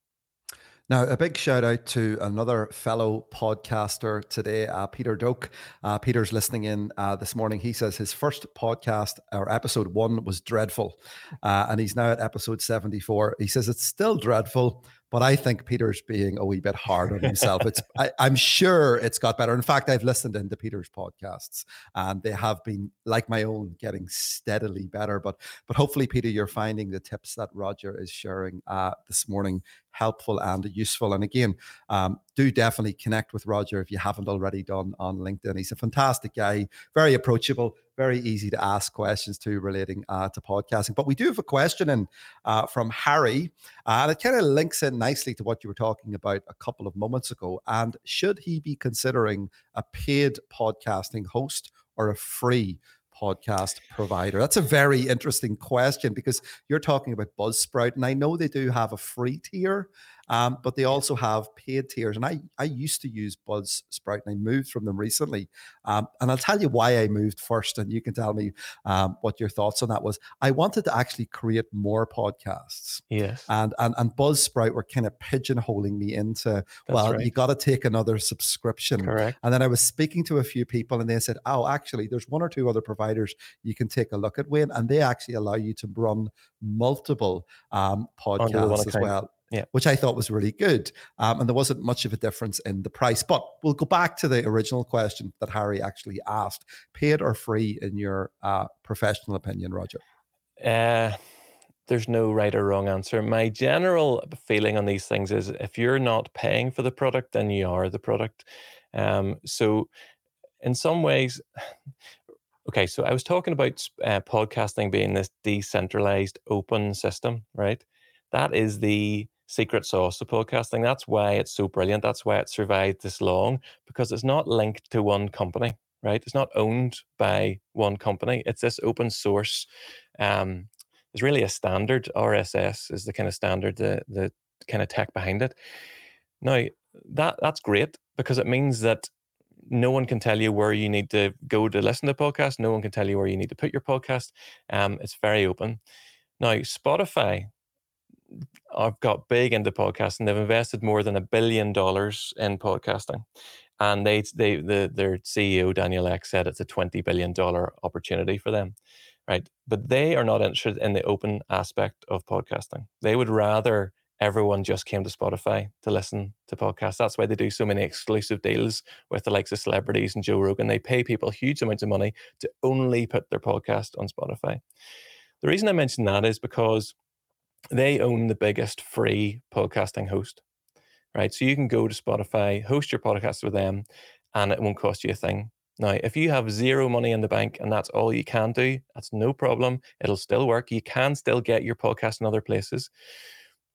Now, a big shout out to another fellow podcaster today, uh, Peter Doak. Uh, Peter's listening in uh, this morning. He says his first podcast or episode one was dreadful, uh, and he's now at episode 74. He says it's still dreadful, but I think Peter's being a wee bit hard on himself. It's I, am sure it's got better. In fact, I've listened into Peter's podcasts, and they have been like my own, getting steadily better. But but hopefully, Peter, you're finding the tips that Roger is sharing uh, this morning helpful and useful. And again, um, do definitely connect with Roger if you haven't already done on LinkedIn. He's a fantastic guy, very approachable, very easy to ask questions to relating uh, to podcasting. But we do have a question in uh, from Harry, uh, and it kind of links in nicely to what you were talking about a couple of moments ago. And should he be considering a paid podcasting host or a free podcast provider? That's a very interesting question because you're talking about Buzzsprout, and I know they do have a free tier, um, but they also have paid tiers. And I, I used to use Buzzsprout and I moved from them recently. Um, and I'll tell you why I moved first, and you can tell me um, what your thoughts on that was. I wanted to actually create more podcasts. Yes. And and, and Buzzsprout were kind of pigeonholing me into, That's well, right. you got to take another subscription. Correct. And then I was speaking to a few people and they said, oh, actually, there's one or two other providers you can take a look at, Wayne, and they actually allow you to run multiple um, podcasts as well yeah. which I thought was really good. Um, and there wasn't much of a difference in the price. But we'll go back to the original question that Harry actually asked paid or free, in your uh, professional opinion, Roger? Uh, there's no right or wrong answer. My general feeling on these things is if you're not paying for the product, then you are the product. Um, so, in some ways, okay, so I was talking about uh, podcasting being this decentralized open system, right? That is the secret sauce of podcasting. That's why it's so brilliant. That's why it survived this long because it's not linked to one company, right? It's not owned by one company. It's this open source. Um, it's really a standard. RSS is the kind of standard, the the kind of tech behind it. Now that that's great because it means that no one can tell you where you need to go to listen to podcast. No one can tell you where you need to put your podcast. Um, it's very open. Now, Spotify I've got big into podcasting. They've invested more than a billion dollars in podcasting, and they they the, their CEO Daniel Ek said it's a twenty billion dollar opportunity for them, right? But they are not interested in the open aspect of podcasting. They would rather everyone just came to Spotify to listen to podcasts. That's why they do so many exclusive deals with the likes of celebrities and Joe Rogan. They pay people huge amounts of money to only put their podcast on Spotify. The reason I mention that is because they own the biggest free podcasting host, right? So you can go to Spotify, host your podcast with them, and it won't cost you a thing. Now, if you have zero money in the bank and that's all you can do, that's no problem. It'll still work. You can still get your podcast in other places.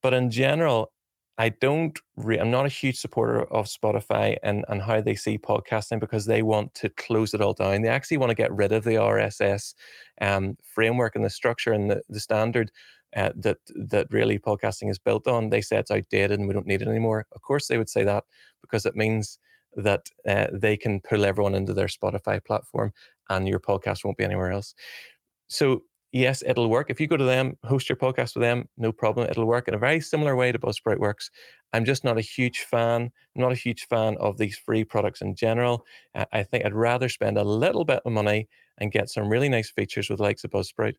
But in general, I don't. Re- I'm not a huge supporter of Spotify and and how they see podcasting because they want to close it all down. They actually want to get rid of the RSS um, framework and the structure and the, the standard uh, that that really podcasting is built on. They say it's outdated and we don't need it anymore. Of course, they would say that because it means that uh, they can pull everyone into their Spotify platform, and your podcast won't be anywhere else. So yes, it'll work. If you go to them, host your podcast with them, no problem. It'll work in a very similar way to Buzzsprout works. I'm just not a huge fan. I'm not a huge fan of these free products in general. I think I'd rather spend a little bit of money and get some really nice features with likes of Buzzsprout.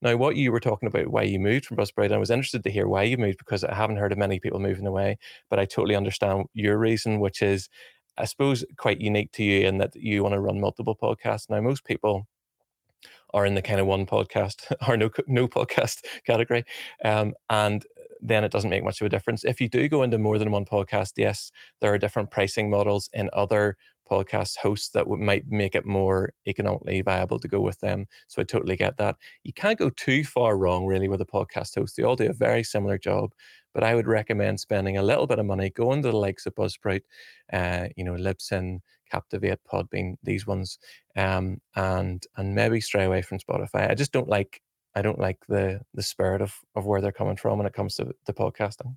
Now, what you were talking about, why you moved from Buzzsprout, I was interested to hear why you moved because I haven't heard of many people moving away, but I totally understand your reason, which is, I suppose, quite unique to you in that you want to run multiple podcasts. Now, most people are in the kind of one podcast or no no podcast category, um, and then it doesn't make much of a difference. If you do go into more than one podcast, yes, there are different pricing models in other podcast hosts that would, might make it more economically viable to go with them. So I totally get that. You can't go too far wrong really with a podcast host. They all do a very similar job, but I would recommend spending a little bit of money going to the likes of Buzzsprout, uh, you know, Libsyn, Captivate, Podbean, these ones, um, and and maybe stray away from Spotify. I just don't like I don't like the the spirit of of where they're coming from when it comes to the podcasting.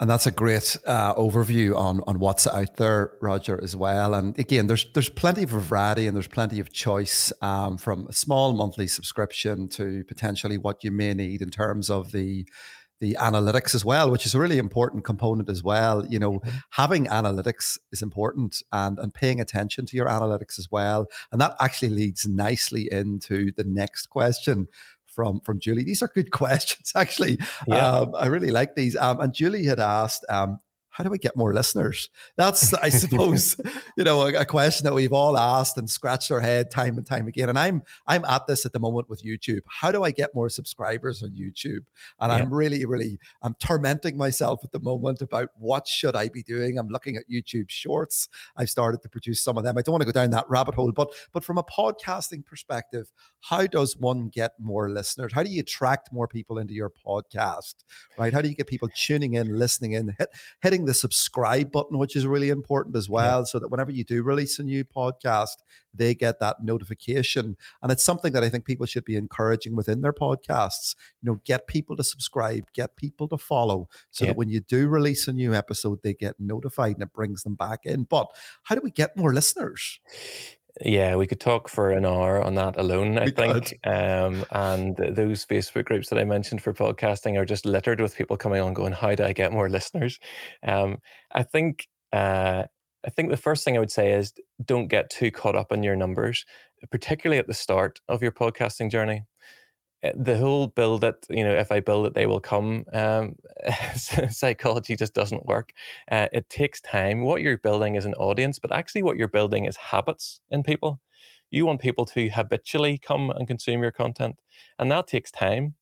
And that's a great uh, overview on on what's out there, Roger, as well. And again, there's there's plenty of variety and there's plenty of choice um, from a small monthly subscription to potentially what you may need in terms of the the analytics as well, which is a really important component as well. You know, mm-hmm. having analytics is important and and paying attention to your analytics as well. And that actually leads nicely into the next question, from from Julie. These are good questions, actually. Yeah. Um, I really like these. Um, and Julie had asked, um, how do we get more listeners? That's, I suppose, you know, a, a, question that we've all asked and scratched our head time and time again. And I'm I'm at this at the moment with YouTube. How do I get more subscribers on YouTube? And yeah. I'm really, really, I'm tormenting myself at the moment about what should I be doing. I'm looking at YouTube Shorts. I've started to produce some of them. I don't want to go down that rabbit hole, but but from a podcasting perspective, how does one get more listeners? How do you attract more people into your podcast? Right? How do you get people tuning in, listening in, hit, hitting hitting the subscribe button, which is really important as well, yeah. so that whenever you do release a new podcast, they get that notification. And it's something that I think people should be encouraging within their podcasts. You know, get people to subscribe, get people to follow, so yeah. that when you do release a new episode, they get notified and it brings them back in. But how do we get more listeners? Yeah, we could talk for an hour on that alone, I we think. Um, and those Facebook groups that I mentioned for podcasting are just littered with people coming on going, How do I get more listeners? Um, I think uh, I think the first thing I would say is don't get too caught up in your numbers, particularly at the start of your podcasting journey. Eh, the whole build it, you know, if I build it, they will come. Um, psychology just doesn't work. Uh, it takes time. What you're building is an audience, but actually, what you're building is habits in people. You want people to habitually come and consume your content, and that takes time.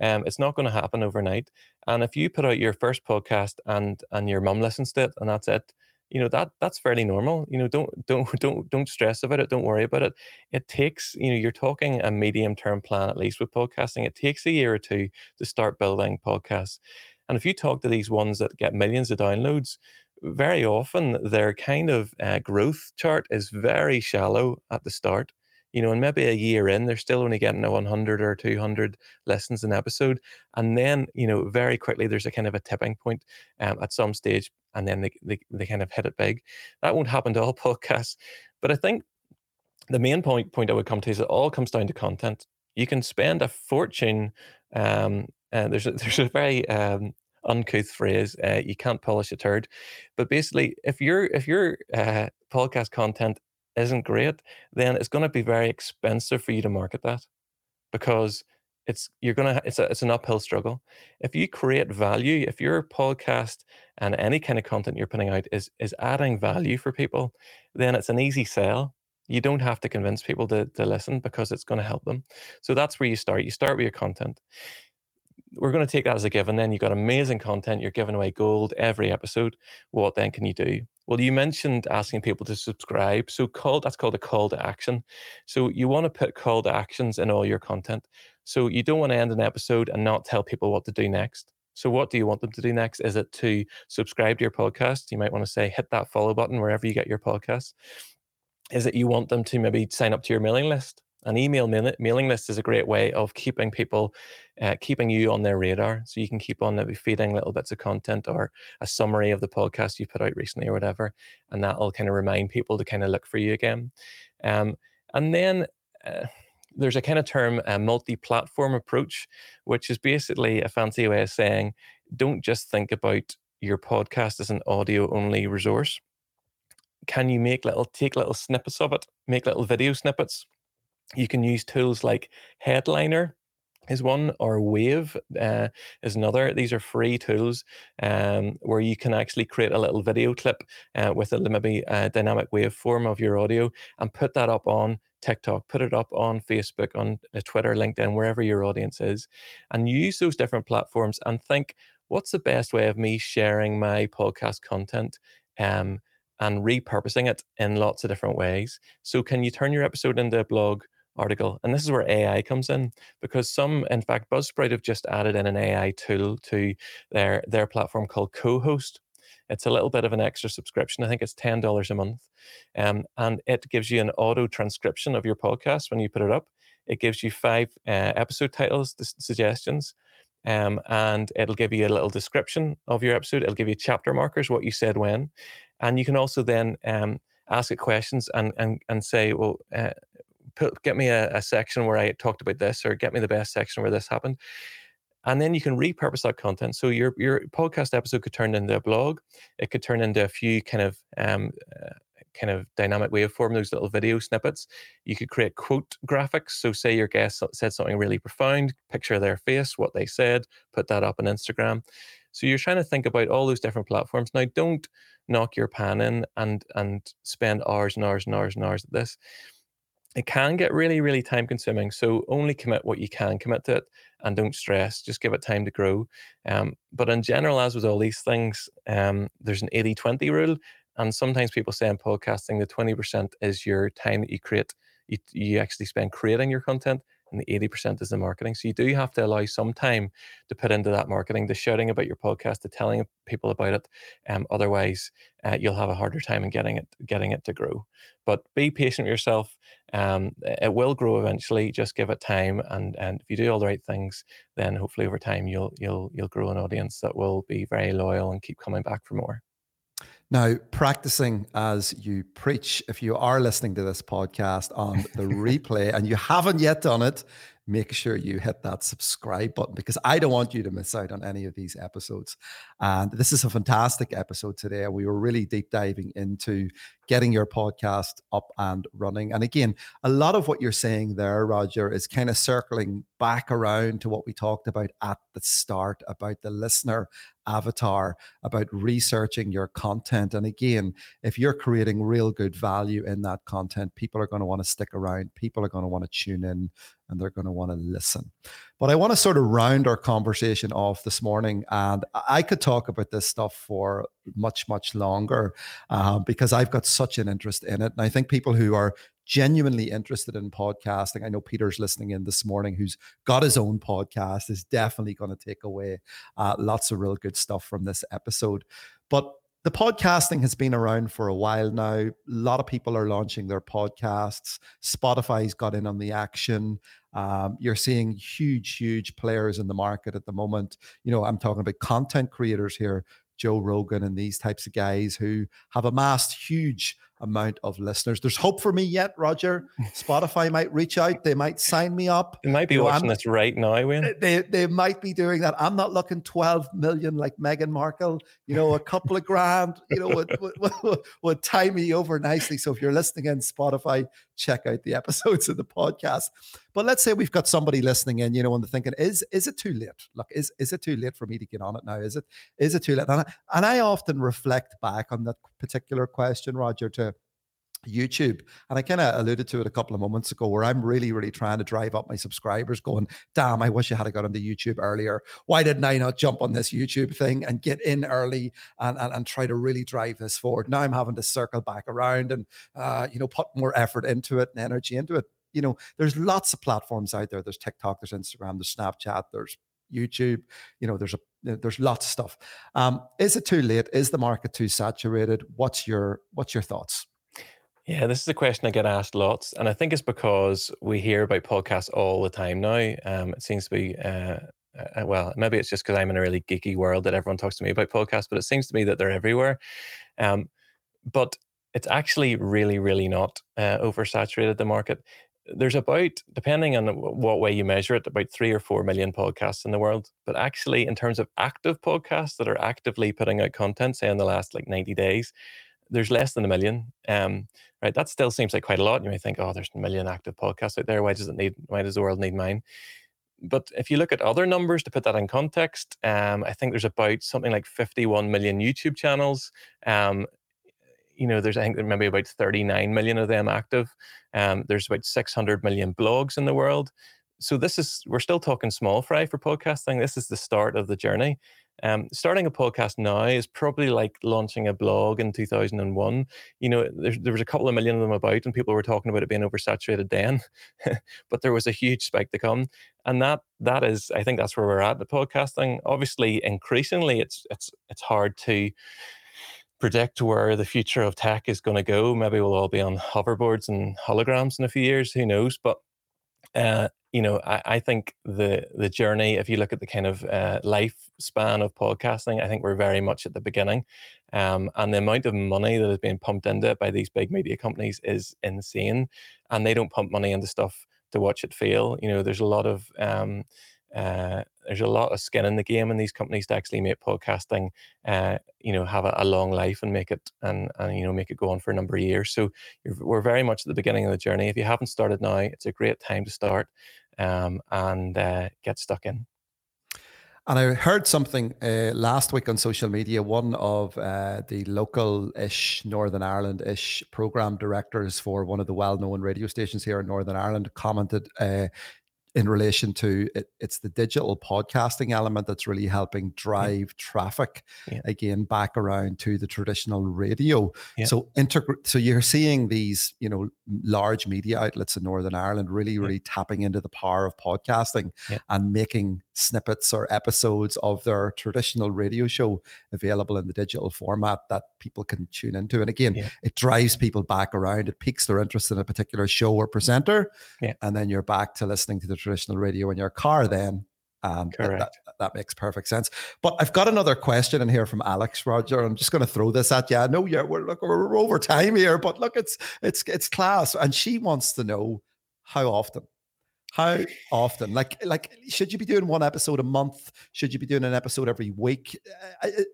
Um, it's not going to happen overnight. And if you put out your first podcast and and your mum listens to it, and that's it, you know that that's fairly normal you know don't don't don't don't stress about it don't worry about it. It takes you know you're talking a medium term plan at least with podcasting it takes a year or two to start building podcasts. And if you talk to these ones that get millions of downloads very often their kind of uh, growth chart is very shallow at the start you know, and maybe a year in, they're still only getting a 100 or 200 listens an episode. And then, you know, very quickly, there's a kind of a tipping point um, at some stage, and then they, they, they kind of hit it big. That won't happen to all podcasts. But I think the main point, point I would come to is it all comes down to content. You can spend a fortune. Um, and there's a, there's a very um, uncouth phrase. Uh, you can't polish a turd, but basically, if your if your uh, podcast content isn't great, then it's going to be very expensive for you to market that because it's you're gonna it's a, it's an uphill struggle. If you create value, if your podcast and any kind of content you're putting out is is adding value for people, then it's an easy sell. You don't have to convince people to, to listen because it's going to help them. So that's where you start. You start with your content we're going to take that as a given. Then you've got amazing content. You're giving away gold every episode. What then can you do? Well, you mentioned asking people to subscribe. So call that's called a call to action. So you want to put call to actions in all your content. So you don't want to end an episode and not tell people what to do next. So what do you want them to do next? Is it to subscribe to your podcast? You might want to say hit that follow button wherever you get your podcast Is it you want them to maybe sign up to your mailing list? An email mailing list is a great way of keeping people, uh, keeping you on their radar. So you can keep on maybe feeding little bits of content or a summary of the podcast you put out recently or whatever. And that'll kind of remind people to kind of look for you again. Um, and then uh, there's a kind of term, a multi platform approach, which is basically a fancy way of saying don't just think about your podcast as an audio only resource. Can you make little, take little snippets of it, make little video snippets? You can use tools like Headliner is one or Wave uh, is another. These are free tools um, where you can actually create a little video clip uh, with a maybe a dynamic waveform of your audio and put that up on TikTok, put it up on Facebook, on uh, Twitter, LinkedIn, wherever your audience is, and use those different platforms and think, what's the best way of me sharing my podcast content? Um, and repurposing it in lots of different ways. So, can you turn your episode into a blog? Article. And this is where AI comes in because some, in fact, Buzzsprout have just added in an AI tool to their, their platform called Co-host. It's a little bit of an extra subscription. I think it's $10 a month. Um, and it gives you an auto transcription of your podcast when you put it up. It gives you five uh, episode titles, suggestions. um, and it'll give you a little description of your episode. It'll give you chapter markers, what you said when, and you can also then um, ask it questions and and and say, well, uh, put, get me a, a section where I talked about this, or get me the best section where this happened and then you can repurpose that content. So your your podcast episode could turn into a blog. It could turn into a few kind of um, uh, kind of dynamic waveform, those little video snippets. You could create quote graphics. So say your guest said something really profound, picture their face, what they said, put that up on Instagram. So you're trying to think about all those different platforms. Now, don't knock your pan in and and spend hours and hours and hours and hours at this it can get really, really time consuming. So only commit what you can commit to it and don't stress. Just give it time to grow. Um, but in general, as with all these things, um, there's an 80 20 rule. And sometimes people say in podcasting, the 20% is your time that you create, you, you actually spend creating your content, and the 80% is the marketing. So you do have to allow some time to put into that marketing, the shouting about your podcast, the telling people about it. Um, otherwise, uh, you'll have a harder time in getting it getting it to grow. But be patient with yourself. Um, it will grow eventually. Just give it time, and and if you do all the right things, then hopefully over time you'll you'll you'll grow an audience that will be very loyal and keep coming back for more. Now, practicing as you preach, if you are listening to this podcast on the replay and you haven't yet done it, make sure you hit that subscribe button because I don't want you to miss out on any of these episodes. And this is a fantastic episode today. We were really deep diving into getting your podcast up and running. And again, a lot of what you're saying there, Roger, is kind of circling back around to what we talked about at the start about the listener avatar, about researching your content. And again, if you're creating real good value in that content, people are going to want to stick around, people are going to want to tune in, and they're going to want to listen. But I want to sort of round our conversation off this morning. And I could talk about this stuff for much, much longer uh, because I've got such an interest in it. And I think people who are genuinely interested in podcasting. I know Peter's listening in this morning who's got his own podcast, is definitely going to take away uh, lots of real good stuff from this episode. But the podcasting has been around for a while now. A lot of people are launching their podcasts. Spotify's got in on the action. Um, you're seeing huge, huge players in the market at the moment. You know, I'm talking about content creators here, Joe Rogan and these types of guys who have amassed huge amount of listeners. There's hope for me yet, Roger. Spotify might reach out. They might sign me up. They might be you watching this right now, Wayne. They, they might be doing that. I'm not looking 12 million like Meghan Markle. You know, a couple of grand, you know, would, would, would, would tie me over nicely. So if you're listening in Spotify, check out the episodes of the podcast. But let's say we've got somebody listening in, you know, and they're thinking, is is it too late? Look, is is it too late for me to get on it now? Is it is it too late? And I, and I often reflect back on that particular question, Roger, to YouTube. And I kind of alluded to it a couple of moments ago where I'm really, really trying to drive up my subscribers, going, damn, I wish I had got into YouTube earlier. Why didn't I not jump on this YouTube thing and get in early and, and, and try to really drive this forward? Now I'm having to circle back around and, uh, you know, put more effort into it and energy into it. You know, there's lots of platforms out there. There's TikTok, there's Instagram, there's Snapchat, there's YouTube. You know, there's a there's lots of stuff. Um, is it too late? Is the market too saturated? What's your what's your thoughts? Yeah, this is a question I get asked lots, and I think it's because we hear about podcasts all the time now. Um, it seems to be, uh, uh, well, maybe it's just because I'm in a really geeky world that everyone talks to me about podcasts, but it seems to me that they're everywhere. Um, but it's actually really, really not uh, oversaturated the market. There's about, depending on what way you measure it, about three or four million podcasts in the world. But actually, in terms of active podcasts that are actively putting out content, say in the last like 90 days, there's less than a million. Um, right, that still seems like quite a lot. You may think, oh, there's a million active podcasts out there. Why does it need? Why does the world need mine? But if you look at other numbers to put that in context, um, I think there's about something like 51 million YouTube channels. Um, you know, there's I think there maybe about 39 million of them active. Um, there's about 600 million blogs in the world. So this is we're still talking small fry for podcasting. This is the start of the journey. Um, starting a podcast now is probably like launching a blog in 2001. You know, there, there was a couple of million of them about, and people were talking about it being oversaturated then, but there was a huge spike to come, and that that is, I think, that's where we're at the podcasting. Obviously, increasingly, it's it's it's hard to predict where the future of tech is going to go. Maybe we'll all be on hoverboards and holograms in a few years. Who knows? But uh, you know, I, I, think the the journey, if you look at the kind of uh, lifespan of podcasting, I think we're very much at the beginning, um, and the amount of money that is being pumped into it by these big media companies is insane, and they don't pump money into stuff to watch it fail. You know, there's a lot of um, uh, there's a lot of skin in the game in these companies to actually make podcasting, uh, you know, have a, a, long life and make it and, and you know make it go on for a number of years. So we're very much at the beginning of the journey. If you haven't started now, it's a great time to start um, and uh, get stuck in. And I heard something uh, last week on social media. One of uh, the local ish, Northern Ireland ish program directors for one of the well known radio stations here in Northern Ireland commented uh, in relation to it, it's the digital podcasting element that's really helping drive yeah. traffic yeah. again back around to the traditional radio. Yeah. So integ- so you're seeing these, you know, large media outlets in Northern Ireland really, really tapping into the power of podcasting and making snippets or episodes of their traditional radio show available in the digital format that people can tune into. And again, yeah. it drives people back around. It piques their interest in a particular show or presenter. Yeah. And then you're back to listening to the traditional radio in your car then. And Correct. That, that, that, makes perfect sense. But I've got another question in here from Alex Roger. I'm just going to throw this at you. I know you're we're look we're over time here, but look, it's it's it's class. And she wants to know how often how often? Like, like, should you be doing one episode a month? Should you be doing an episode every week?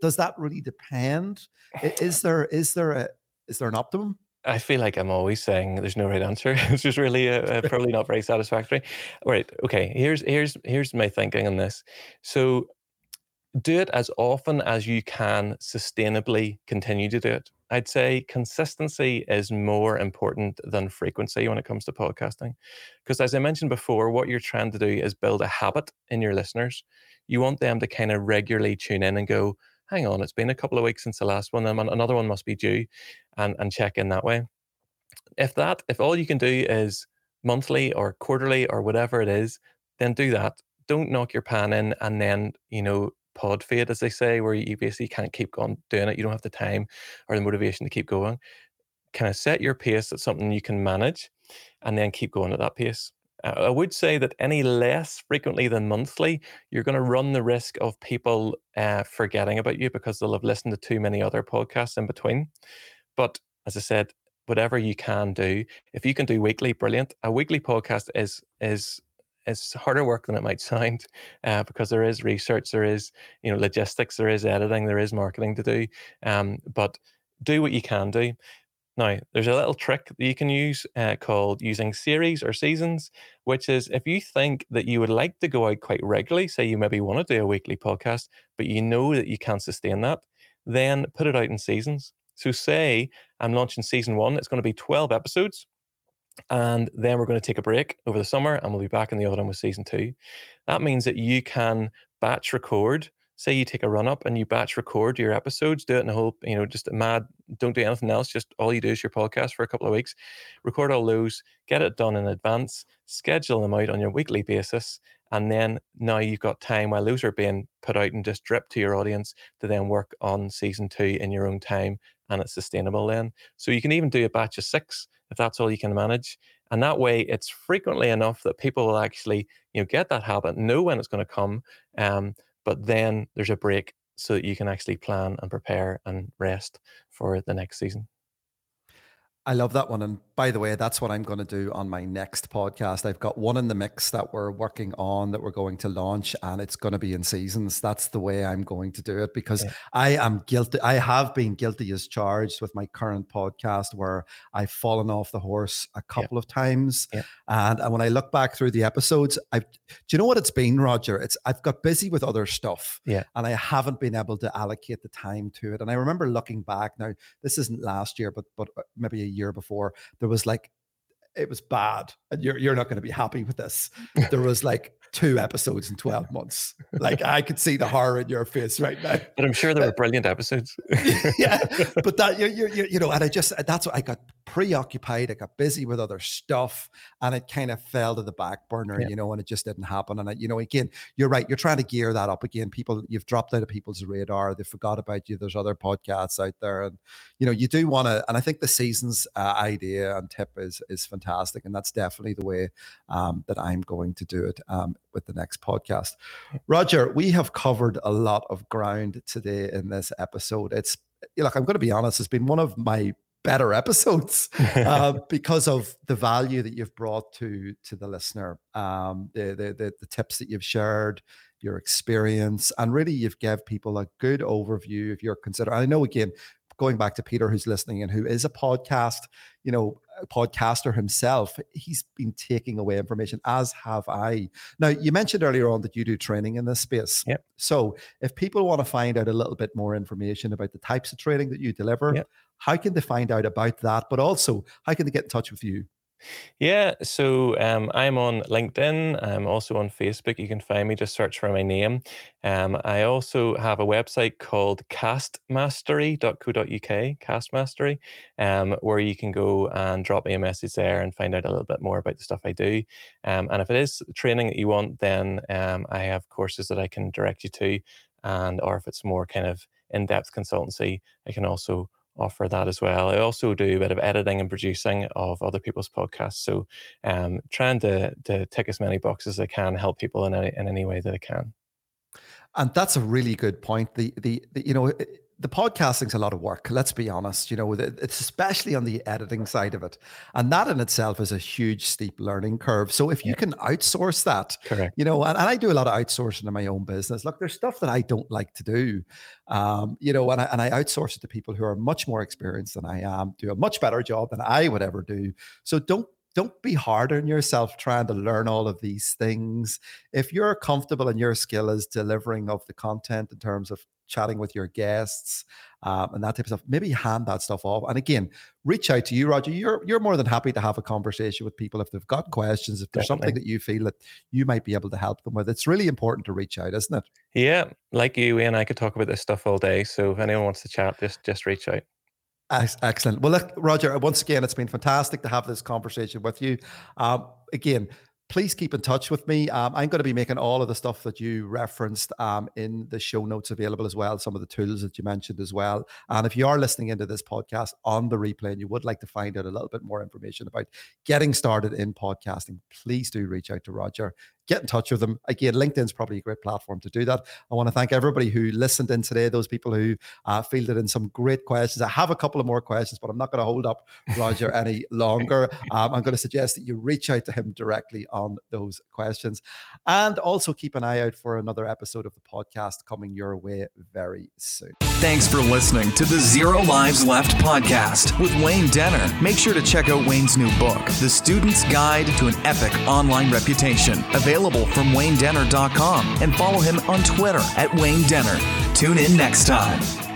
Does that really depend? Is there is there a is there an optimum? I feel like I'm always saying there's no right answer. it's just really uh, uh, probably not very satisfactory. Right. Okay. Here's here's here's my thinking on this. So do it as often as you can sustainably continue to do it. I'd say consistency is more important than frequency when it comes to podcasting. Because as I mentioned before, what you're trying to do is build a habit in your listeners. You want them to kind of regularly tune in and go, hang on, it's been a couple of weeks since the last one, um, and another one must be due, and, and check in that way. If that, if all you can do is monthly or quarterly or whatever it is, then do that. Don't knock your pan in and then, you know, pod fade, as they say, where you basically can't keep on doing it. You don't have the time or the motivation to keep going. Kind of set your pace at something you can manage and then keep going at that pace. I would say that any less frequently than monthly, you're going to run the risk of people uh, forgetting about you because they'll have listened to too many other podcasts in between. But as I said, whatever you can do, if you can do weekly, brilliant. A weekly podcast is is it's harder work than it might sound uh, because there is research, there is you know logistics, there is editing, there is marketing to do. Um, but do what you can do. Now, there's a little trick that you can use uh, called using series or seasons, which is if you think that you would like to go out quite regularly, say you maybe want to do a weekly podcast, but you know that you can't sustain that, then put it out in seasons. So, say I'm launching season one, it's going to be 12 episodes. And then we're going to take a break over the summer and we'll be back in the autumn with season two. That means that you can batch record. Say you take a run up and you batch record your episodes, do it in a whole, you know, just a mad, don't do anything else. Just all you do is your podcast for a couple of weeks, record all those, get it done in advance, schedule them out on your weekly basis. And then now you've got time while those are being put out and just drip to your audience to then work on season two in your own time and it's sustainable then. So you can even do a batch of six if that's all you can manage. And that way, it's frequently enough that people will actually, you know, get that habit, know when it's going to come, um, but then there's a break so that you can actually plan and prepare and rest for the next season. I love that one. And by the way, that's what I'm going to do on my next podcast. I've got one in the mix that we're working on that we're going to launch, and it's going to be in seasons. That's the way I'm going to do it because yeah. I am guilty. I have been guilty as charged with my current podcast where I've fallen off the horse a couple yeah. of times. Yeah. And, and when I look back through the episodes, I do you know what it's been, Roger? It's I've got busy with other stuff. Yeah. And I haven't been able to allocate the time to it. And I remember looking back now, this isn't last year, but but uh, maybe a year before, there was like, it was bad. And you're, you're not going to be happy with this. There was like two episodes in 12 months. Like I could see the horror in your face right now. But I'm sure there uh, were brilliant episodes. yeah. But that, you, you, you know, and I just, that's what I got preoccupied, I got busy with other stuff, and it kind of fell to the back burner, yeah. you know, and it just didn't happen. And, I, you know, again, you're right. You're trying to gear that up again. People, you've dropped out of people's radar. They forgot about you. There's other podcasts out there. And, you know, you do want to, and I think the season's uh, idea and tip is, is fantastic. And that's definitely the way um, that I'm going to do it um, with the next podcast. Roger, we have covered a lot of ground today in this episode. It's, look, I'm going to be honest, it's been one of my better episodes uh, because of the value that you've brought to to the listener, um, the, the, the the tips that you've shared, your experience, and really you've gave people a good overview of your consider. I know again, going back to Peter, who's listening and who is a podcast, you know, podcaster himself, he's been taking away information, as have I. Now, you mentioned earlier on that you do training in this space. Yep. So, if people want to find out a little bit more information about the types of training that you deliver, yep. how can they find out about that? But also, how can they get in touch with you? Yeah, so um, I'm on LinkedIn. I'm also on Facebook. You can find me, just search for my name. Um, I also have a website called castmastery.co.uk, Castmastery, um, where you can go and drop me a message there and find out a little bit more about the stuff I do. Um, and if it is training that you want, then um, I have courses that I can direct you to. And or if it's more kind of in-depth consultancy, I can also offer that as well. I also do a bit of editing and producing of other people's podcasts. So um, trying to, to tick as many boxes as I can, help people in any, in any way that I can. And that's a really good point. The, the, the you know, the podcasting's a lot of work. Let's be honest. You know, it's especially on the editing side of it, and that in itself is a huge steep learning curve. So if you can outsource that, correct. You know, and, and I do a lot of outsourcing in my own business. Look, there's stuff that I don't like to do, um, you know, and I, and I outsource it to people who are much more experienced than I am, do a much better job than I would ever do. So don't don't be hard on yourself trying to learn all of these things. If you're comfortable and your skill is delivering of the content in terms of chatting with your guests um, and that type of stuff. Maybe hand that stuff off. And again, reach out to you, Roger. You're you're more than happy to have a conversation with people if they've got questions, if there's Definitely. something that you feel that you might be able to help them with. It's really important to reach out, isn't it? Yeah, like you and I could talk about this stuff all day. So if anyone wants to chat, just just reach out. Excellent. Well, look, Roger, once again, it's been fantastic to have this conversation with you. Um, again, please keep in touch with me. Um, I'm going to be making all of the stuff that you referenced um, in the show notes available as well, some of the tools that you mentioned as well. And if you are listening into this podcast on the replay and you would like to find out a little bit more information about getting started in podcasting, please do reach out to Roger get in touch with them. Again, LinkedIn's probably a great platform to do that. I want to thank everybody who listened in today, those people who uh, fielded in some great questions. I have a couple of more questions, but I'm not going to hold up Roger any longer. Um, I'm going to suggest that you reach out to him directly on those questions. And also keep an eye out for another episode of the podcast coming your way very soon. Thanks for listening to the Zero Lives Left podcast with Wayne Denner. Make sure to check out Wayne's new book, The Student's Guide to an Epic Online Reputation. Available available from waynedenner.com and follow him on Twitter at Wayne Denner. Tune in next time.